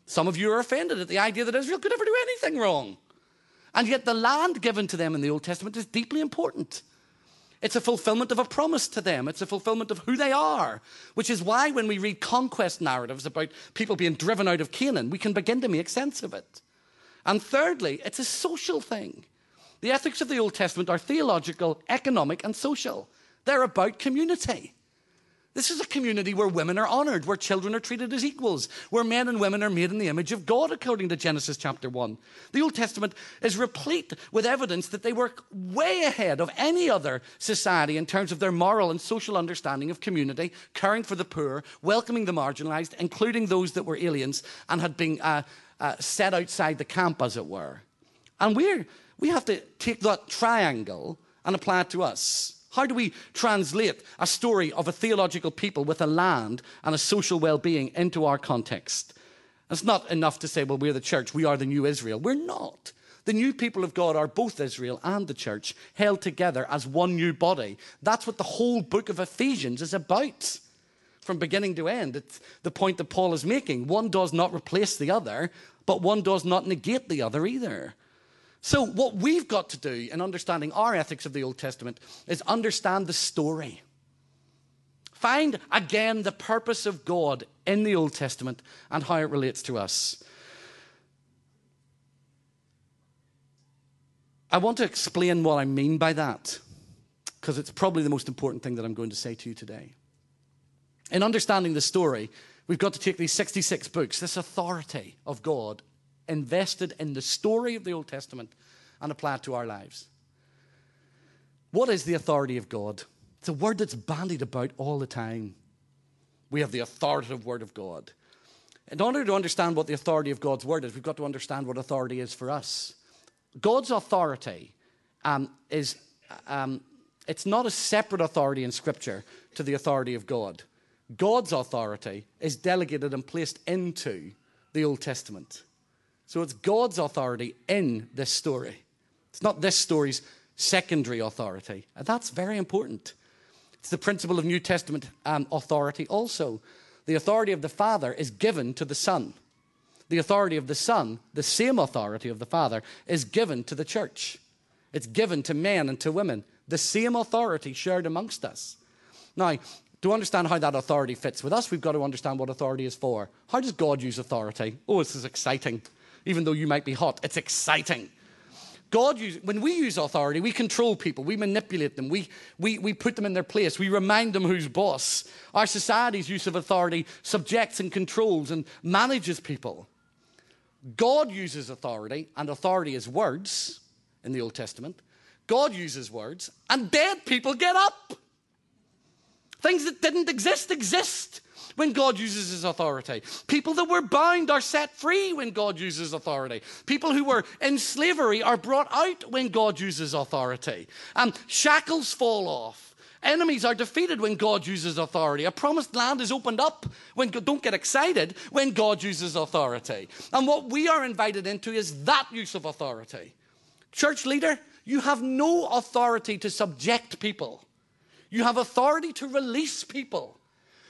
Some of you are offended at the idea that Israel could ever do anything wrong. And yet, the land given to them in the Old Testament is deeply important. It's a fulfillment of a promise to them. It's a fulfillment of who they are, which is why when we read conquest narratives about people being driven out of Canaan, we can begin to make sense of it. And thirdly, it's a social thing. The ethics of the Old Testament are theological, economic, and social. They're about community. This is a community where women are honored, where children are treated as equals, where men and women are made in the image of God, according to Genesis chapter 1. The Old Testament is replete with evidence that they were way ahead of any other society in terms of their moral and social understanding of community, caring for the poor, welcoming the marginalized, including those that were aliens and had been uh, uh, set outside the camp, as it were. And we're, we have to take that triangle and apply it to us. How do we translate a story of a theological people with a land and a social well being into our context? It's not enough to say, well, we're the church, we are the new Israel. We're not. The new people of God are both Israel and the church held together as one new body. That's what the whole book of Ephesians is about from beginning to end. It's the point that Paul is making. One does not replace the other, but one does not negate the other either. So, what we've got to do in understanding our ethics of the Old Testament is understand the story. Find again the purpose of God in the Old Testament and how it relates to us. I want to explain what I mean by that because it's probably the most important thing that I'm going to say to you today. In understanding the story, we've got to take these 66 books, this authority of God invested in the story of the Old Testament, and apply it to our lives. What is the authority of God? It's a word that's bandied about all the time. We have the authoritative word of God. In order to understand what the authority of God's word is, we've got to understand what authority is for us. God's authority um, is um, it's not a separate authority in Scripture to the authority of God. God's authority is delegated and placed into the Old Testament. So it's God's authority in this story. It's not this story's secondary authority. And that's very important. It's the principle of New Testament um, authority also. The authority of the Father is given to the Son. The authority of the Son, the same authority of the Father, is given to the church. It's given to men and to women. The same authority shared amongst us. Now, To understand how that authority fits with us, we've got to understand what authority is for. How does God use authority? Oh, this is exciting. Even though you might be hot, it's exciting. God use, when we use authority, we control people, we manipulate them, we, we, we put them in their place, we remind them who's boss. Our society's use of authority subjects and controls and manages people. God uses authority, and authority is words in the Old Testament. God uses words, and dead people get up. Things that didn't exist exist when God uses his authority. People that were bound are set free when God uses authority. People who were in slavery are brought out when God uses authority. And shackles fall off. Enemies are defeated when God uses authority. A promised land is opened up when don't get excited when God uses authority. And what we are invited into is that use of authority. Church leader, you have no authority to subject people. You have authority to release people.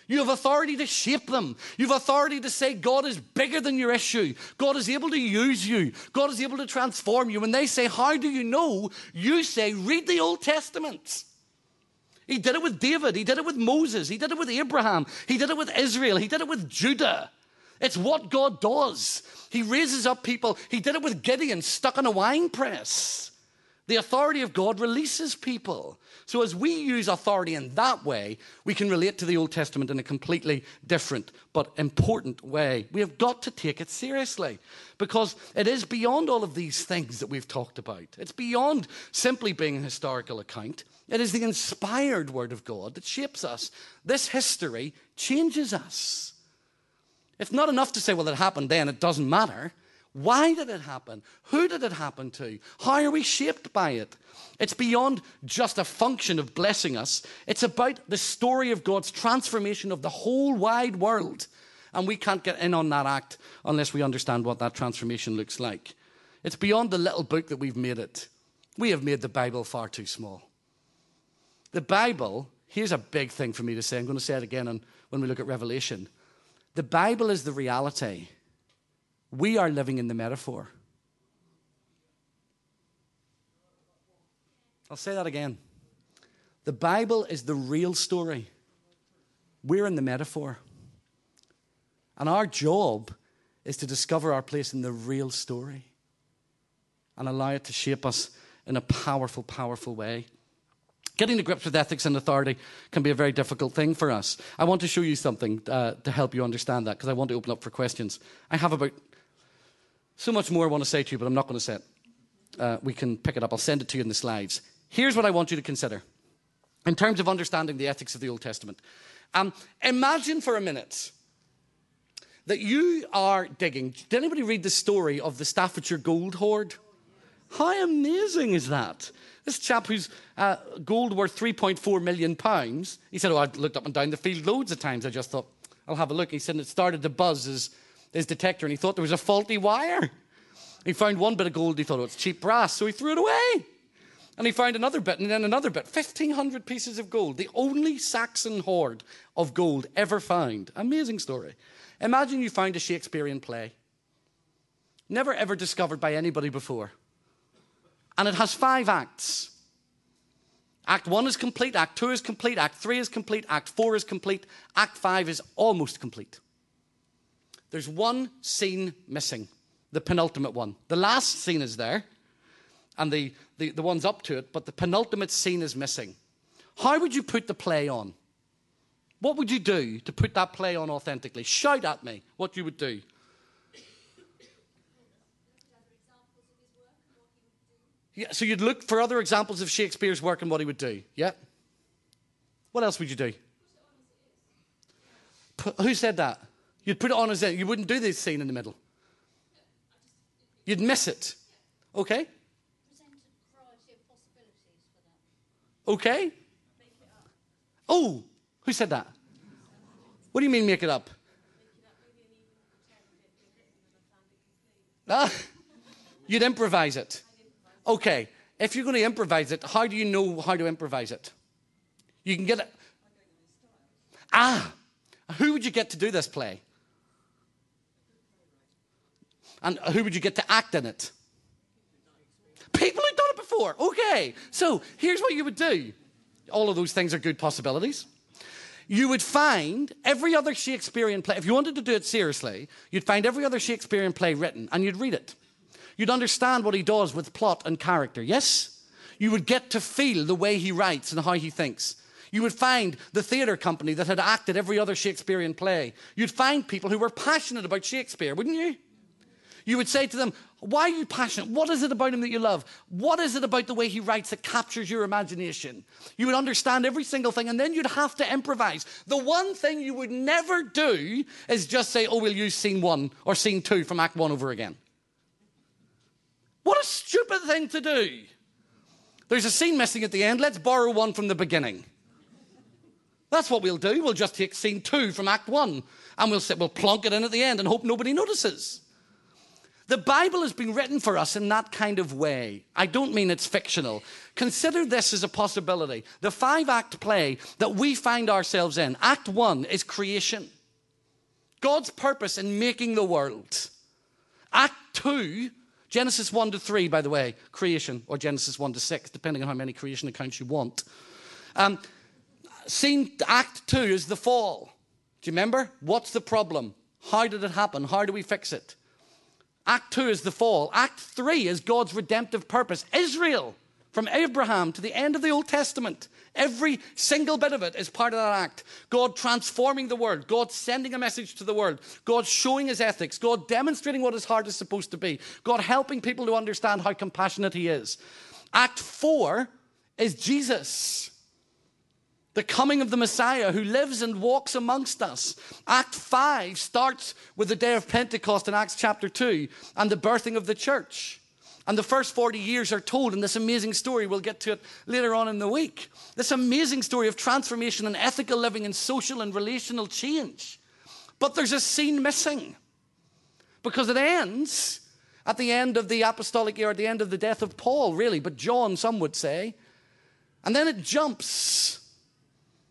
You have authority to shape them. You have authority to say, God is bigger than your issue. God is able to use you. God is able to transform you. When they say, How do you know? You say, Read the Old Testament. He did it with David. He did it with Moses. He did it with Abraham. He did it with Israel. He did it with Judah. It's what God does. He raises up people. He did it with Gideon, stuck in a wine press. The authority of God releases people. So, as we use authority in that way, we can relate to the Old Testament in a completely different but important way. We have got to take it seriously because it is beyond all of these things that we've talked about. It's beyond simply being a historical account, it is the inspired Word of God that shapes us. This history changes us. It's not enough to say, well, it happened then, it doesn't matter. Why did it happen? Who did it happen to? How are we shaped by it? It's beyond just a function of blessing us. It's about the story of God's transformation of the whole wide world. And we can't get in on that act unless we understand what that transformation looks like. It's beyond the little book that we've made it. We have made the Bible far too small. The Bible, here's a big thing for me to say. I'm going to say it again when we look at Revelation. The Bible is the reality we are living in the metaphor. I'll say that again. The Bible is the real story. We're in the metaphor. And our job is to discover our place in the real story and allow it to shape us in a powerful, powerful way. Getting to grips with ethics and authority can be a very difficult thing for us. I want to show you something uh, to help you understand that because I want to open up for questions. I have about so much more I want to say to you, but I'm not going to say it. Uh, we can pick it up. I'll send it to you in the slides. Here's what I want you to consider in terms of understanding the ethics of the Old Testament. Um, imagine for a minute that you are digging. Did anybody read the story of the Staffordshire gold hoard? How amazing is that? This chap whose uh, gold worth 3.4 million pounds, he said, Oh, I looked up and down the field loads of times. I just thought, I'll have a look. He said it started to buzz as his detector and he thought there was a faulty wire. <laughs> He found one bit of gold, he thought, oh, it's cheap brass, so he threw it away. And he found another bit and then another bit 1,500 pieces of gold, the only Saxon hoard of gold ever found. Amazing story. Imagine you found a Shakespearean play, never ever discovered by anybody before. And it has five acts. Act one is complete, Act two is complete, Act three is complete, Act four is complete, Act five is almost complete. There's one scene missing, the penultimate one. The last scene is there, and the, the, the one's up to it, but the penultimate scene is missing. How would you put the play on? What would you do to put that play on authentically? Shout at me what you would do. Yeah, so you'd look for other examples of Shakespeare's work and what he would do. Yeah? What else would you do? Who said that? You'd put it on as a, you wouldn't do this scene in the middle. You'd miss it. Okay? Okay? Oh, who said that? What do you mean make it up? Ah, you'd improvise it. Okay, if you're going to improvise it, how do you know how to improvise it? You can get it. Ah, who would you get to do this play? And who would you get to act in it? People who've done it before. Okay. So here's what you would do. All of those things are good possibilities. you would find every other Shakespearean play, if you wanted to do it seriously, you'd find every other Shakespearean play written and you'd read it. You'd understand what he does with plot and character, yes? You would get to feel the way he writes and how he thinks. You would find the theatre company that had acted every other Shakespearean play. You'd find people who were passionate about Shakespeare, wouldn't you? You would say to them, Why are you passionate? What is it about him that you love? What is it about the way he writes that captures your imagination? You would understand every single thing, and then you'd have to improvise. The one thing you would never do is just say, Oh, we'll use scene one or scene two from act one over again. What a stupid thing to do. There's a scene missing at the end. Let's borrow one from the beginning. That's what we'll do. We'll just take scene two from Act One and we'll, sit, we'll plonk it in at the end and hope nobody notices. The Bible has been written for us in that kind of way. I don't mean it's fictional. Consider this as a possibility. The five act play that we find ourselves in, Act One is creation, God's purpose in making the world. Act Two, Genesis 1 to 3, by the way, creation, or Genesis 1 to 6, depending on how many creation accounts you want. Um, scene Act 2 is the fall. Do you remember? What's the problem? How did it happen? How do we fix it? Act 2 is the fall. Act 3 is God's redemptive purpose. Israel, from Abraham to the end of the Old Testament, every single bit of it is part of that act. God transforming the world, God sending a message to the world, God showing his ethics, God demonstrating what his heart is supposed to be, God helping people to understand how compassionate he is. Act 4 is Jesus the coming of the Messiah who lives and walks amongst us. Act 5 starts with the day of Pentecost in Acts chapter 2 and the birthing of the church. And the first 40 years are told in this amazing story. We'll get to it later on in the week. This amazing story of transformation and ethical living and social and relational change. But there's a scene missing because it ends at the end of the apostolic year, at the end of the death of Paul, really, but John, some would say. And then it jumps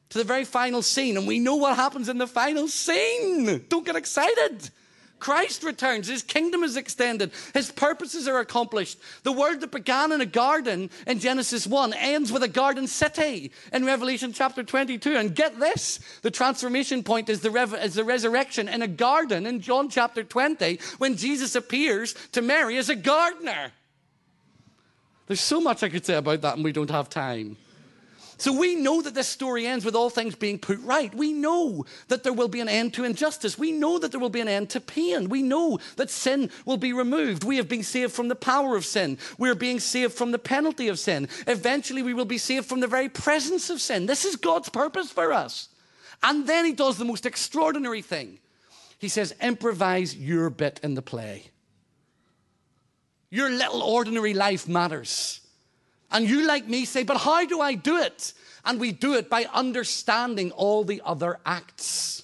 to the very final scene, and we know what happens in the final scene. Don't get excited. Christ returns, his kingdom is extended, his purposes are accomplished. The word that began in a garden in Genesis 1 ends with a garden city in Revelation chapter 22. And get this the transformation point is the, rev- is the resurrection in a garden in John chapter 20 when Jesus appears to Mary as a gardener. There's so much I could say about that, and we don't have time. So we know that this story ends with all things being put right. We know that there will be an end to injustice. We know that there will be an end to pain. We know that sin will be removed. We have been saved from the power of sin. We're being saved from the penalty of sin. Eventually, we will be saved from the very presence of sin. This is God's purpose for us. And then he does the most extraordinary thing. He says, improvise your bit in the play. Your little ordinary life matters. And you, like me, say, but how do I do it? And we do it by understanding all the other acts.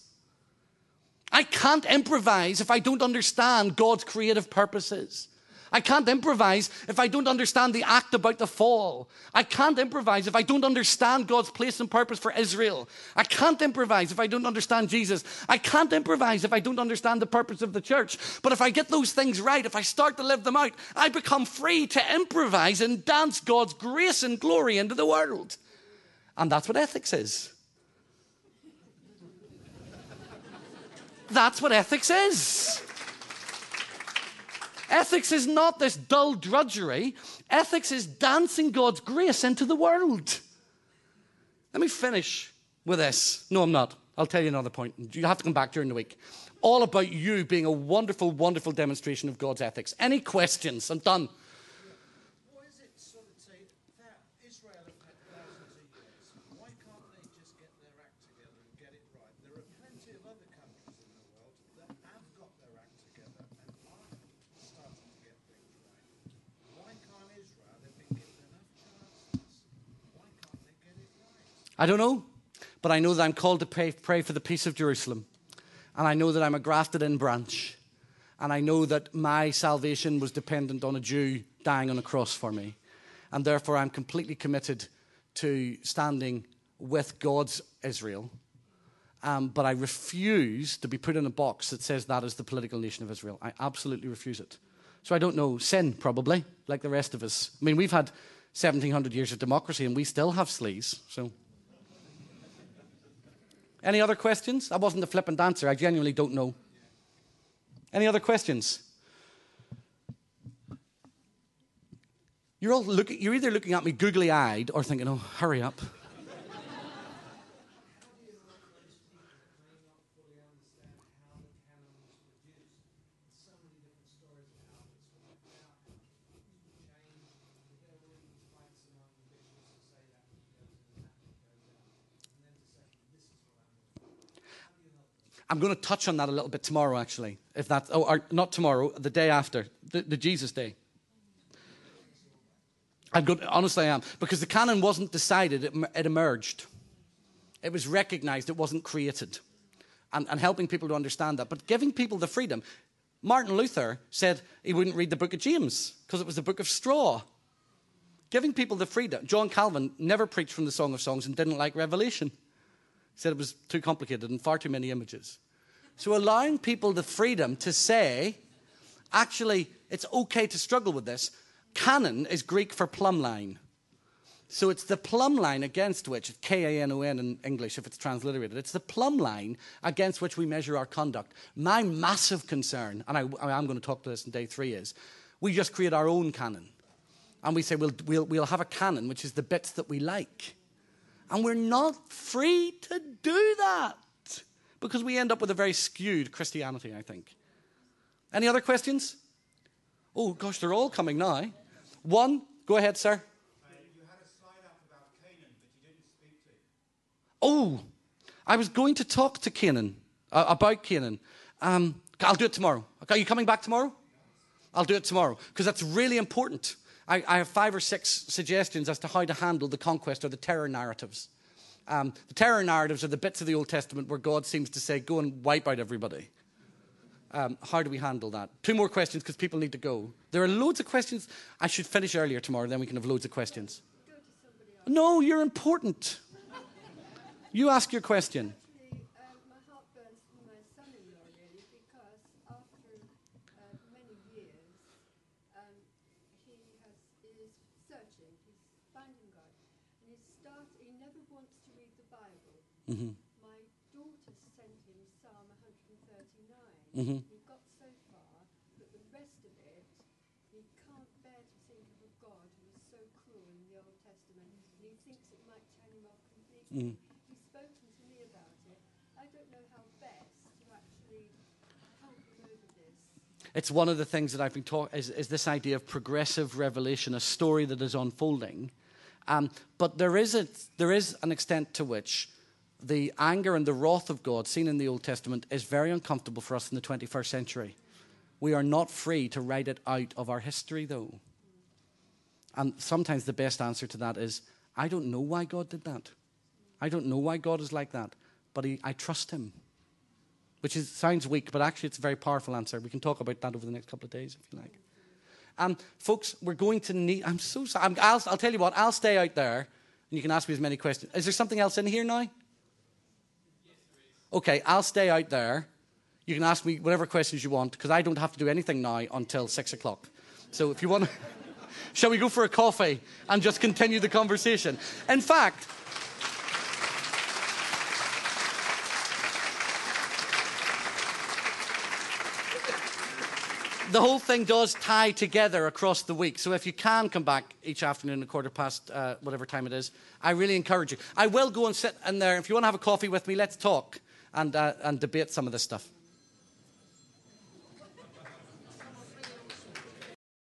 I can't improvise if I don't understand God's creative purposes. I can't improvise if I don't understand the act about the fall. I can't improvise if I don't understand God's place and purpose for Israel. I can't improvise if I don't understand Jesus. I can't improvise if I don't understand the purpose of the church. But if I get those things right, if I start to live them out, I become free to improvise and dance God's grace and glory into the world. And that's what ethics is. That's what ethics is. Ethics is not this dull drudgery, ethics is dancing God's grace into the world. Let me finish with this. No, I'm not. I'll tell you another point. You have to come back during the week. All about you being a wonderful, wonderful demonstration of God's ethics. Any questions? I'm done. I don't know, but I know that I'm called to pray, pray for the peace of Jerusalem. And I know that I'm a grafted in branch. And I know that my salvation was dependent on a Jew dying on a cross for me. And therefore, I'm completely committed to standing with God's Israel. Um, but I refuse to be put in a box that says that is the political nation of Israel. I absolutely refuse it. So I don't know, sin probably, like the rest of us. I mean, we've had 1700 years of democracy and we still have sleaze. So Any other questions? That wasn't a flippant answer. I genuinely don't know. Any other questions? You're all looking, you're either looking at me googly eyed or thinking, oh, hurry up. I'm going to touch on that a little bit tomorrow, actually. If that's, oh, or not tomorrow, the day after, the, the Jesus day. I'm good, honestly, I am. Because the canon wasn't decided, it, it emerged. It was recognized, it wasn't created. And, and helping people to understand that. But giving people the freedom. Martin Luther said he wouldn't read the book of James because it was the book of straw. Giving people the freedom. John Calvin never preached from the Song of Songs and didn't like Revelation. Said it was too complicated and far too many images. So allowing people the freedom to say, actually, it's okay to struggle with this. Canon is Greek for plumb line. So it's the plumb line against which, K A N O N in English if it's transliterated, it's the plumb line against which we measure our conduct. My massive concern, and I, am going to talk to this in day three, is we just create our own canon. And we say we'll, we'll, we'll have a canon, which is the bits that we like. And we're not free to do that because we end up with a very skewed Christianity, I think. Any other questions? Oh, gosh, they're all coming now. One, go ahead, sir. Oh, I was going to talk to Canaan uh, about Canaan. Um, I'll do it tomorrow. Are you coming back tomorrow? I'll do it tomorrow because that's really important. I, I, have five or six suggestions as to how to handle the conquest or the terror narratives. Um, the terror narratives are the bits of the Old Testament where God seems to say, go and wipe out everybody. Um, how do we handle that? Two more questions because people need to go. There are loads of questions. I should finish earlier tomorrow, then we can have loads of questions. No, you're important. you ask your question. Mm-hmm. My daughter sent him Psalm 139. Mm-hmm. He got so far, but the rest of it, he can't bear to think of a God who is so cruel in the Old Testament, and he thinks it might turn him off completely. Mm. He's spoken to me about it. I don't know how best to actually help him over this. It's one of the things that I've been taught is, is this idea of progressive revelation, a story that is unfolding. Um, but there is, a, there is an extent to which the anger and the wrath of God seen in the Old Testament is very uncomfortable for us in the 21st century. We are not free to write it out of our history, though. And sometimes the best answer to that is I don't know why God did that. I don't know why God is like that, but he, I trust Him. Which is, sounds weak, but actually it's a very powerful answer. We can talk about that over the next couple of days if you like. Um, folks, we're going to need. I'm so sorry. i I'll, I'll tell you what, I'll stay out there and you can ask me as many questions. Is there something else in here now? Okay, I'll stay out there. You can ask me whatever questions you want because I don't have to do anything now until six o'clock. So if you want <laughs> shall we go for a coffee and just continue the conversation? In fact, the whole thing does tie together across the week. So if you can come back each afternoon at quarter past uh, whatever time it is, I really encourage you. I will go and sit in there. If you want to have a coffee with me, let's talk and, uh, and debate some of this stuff.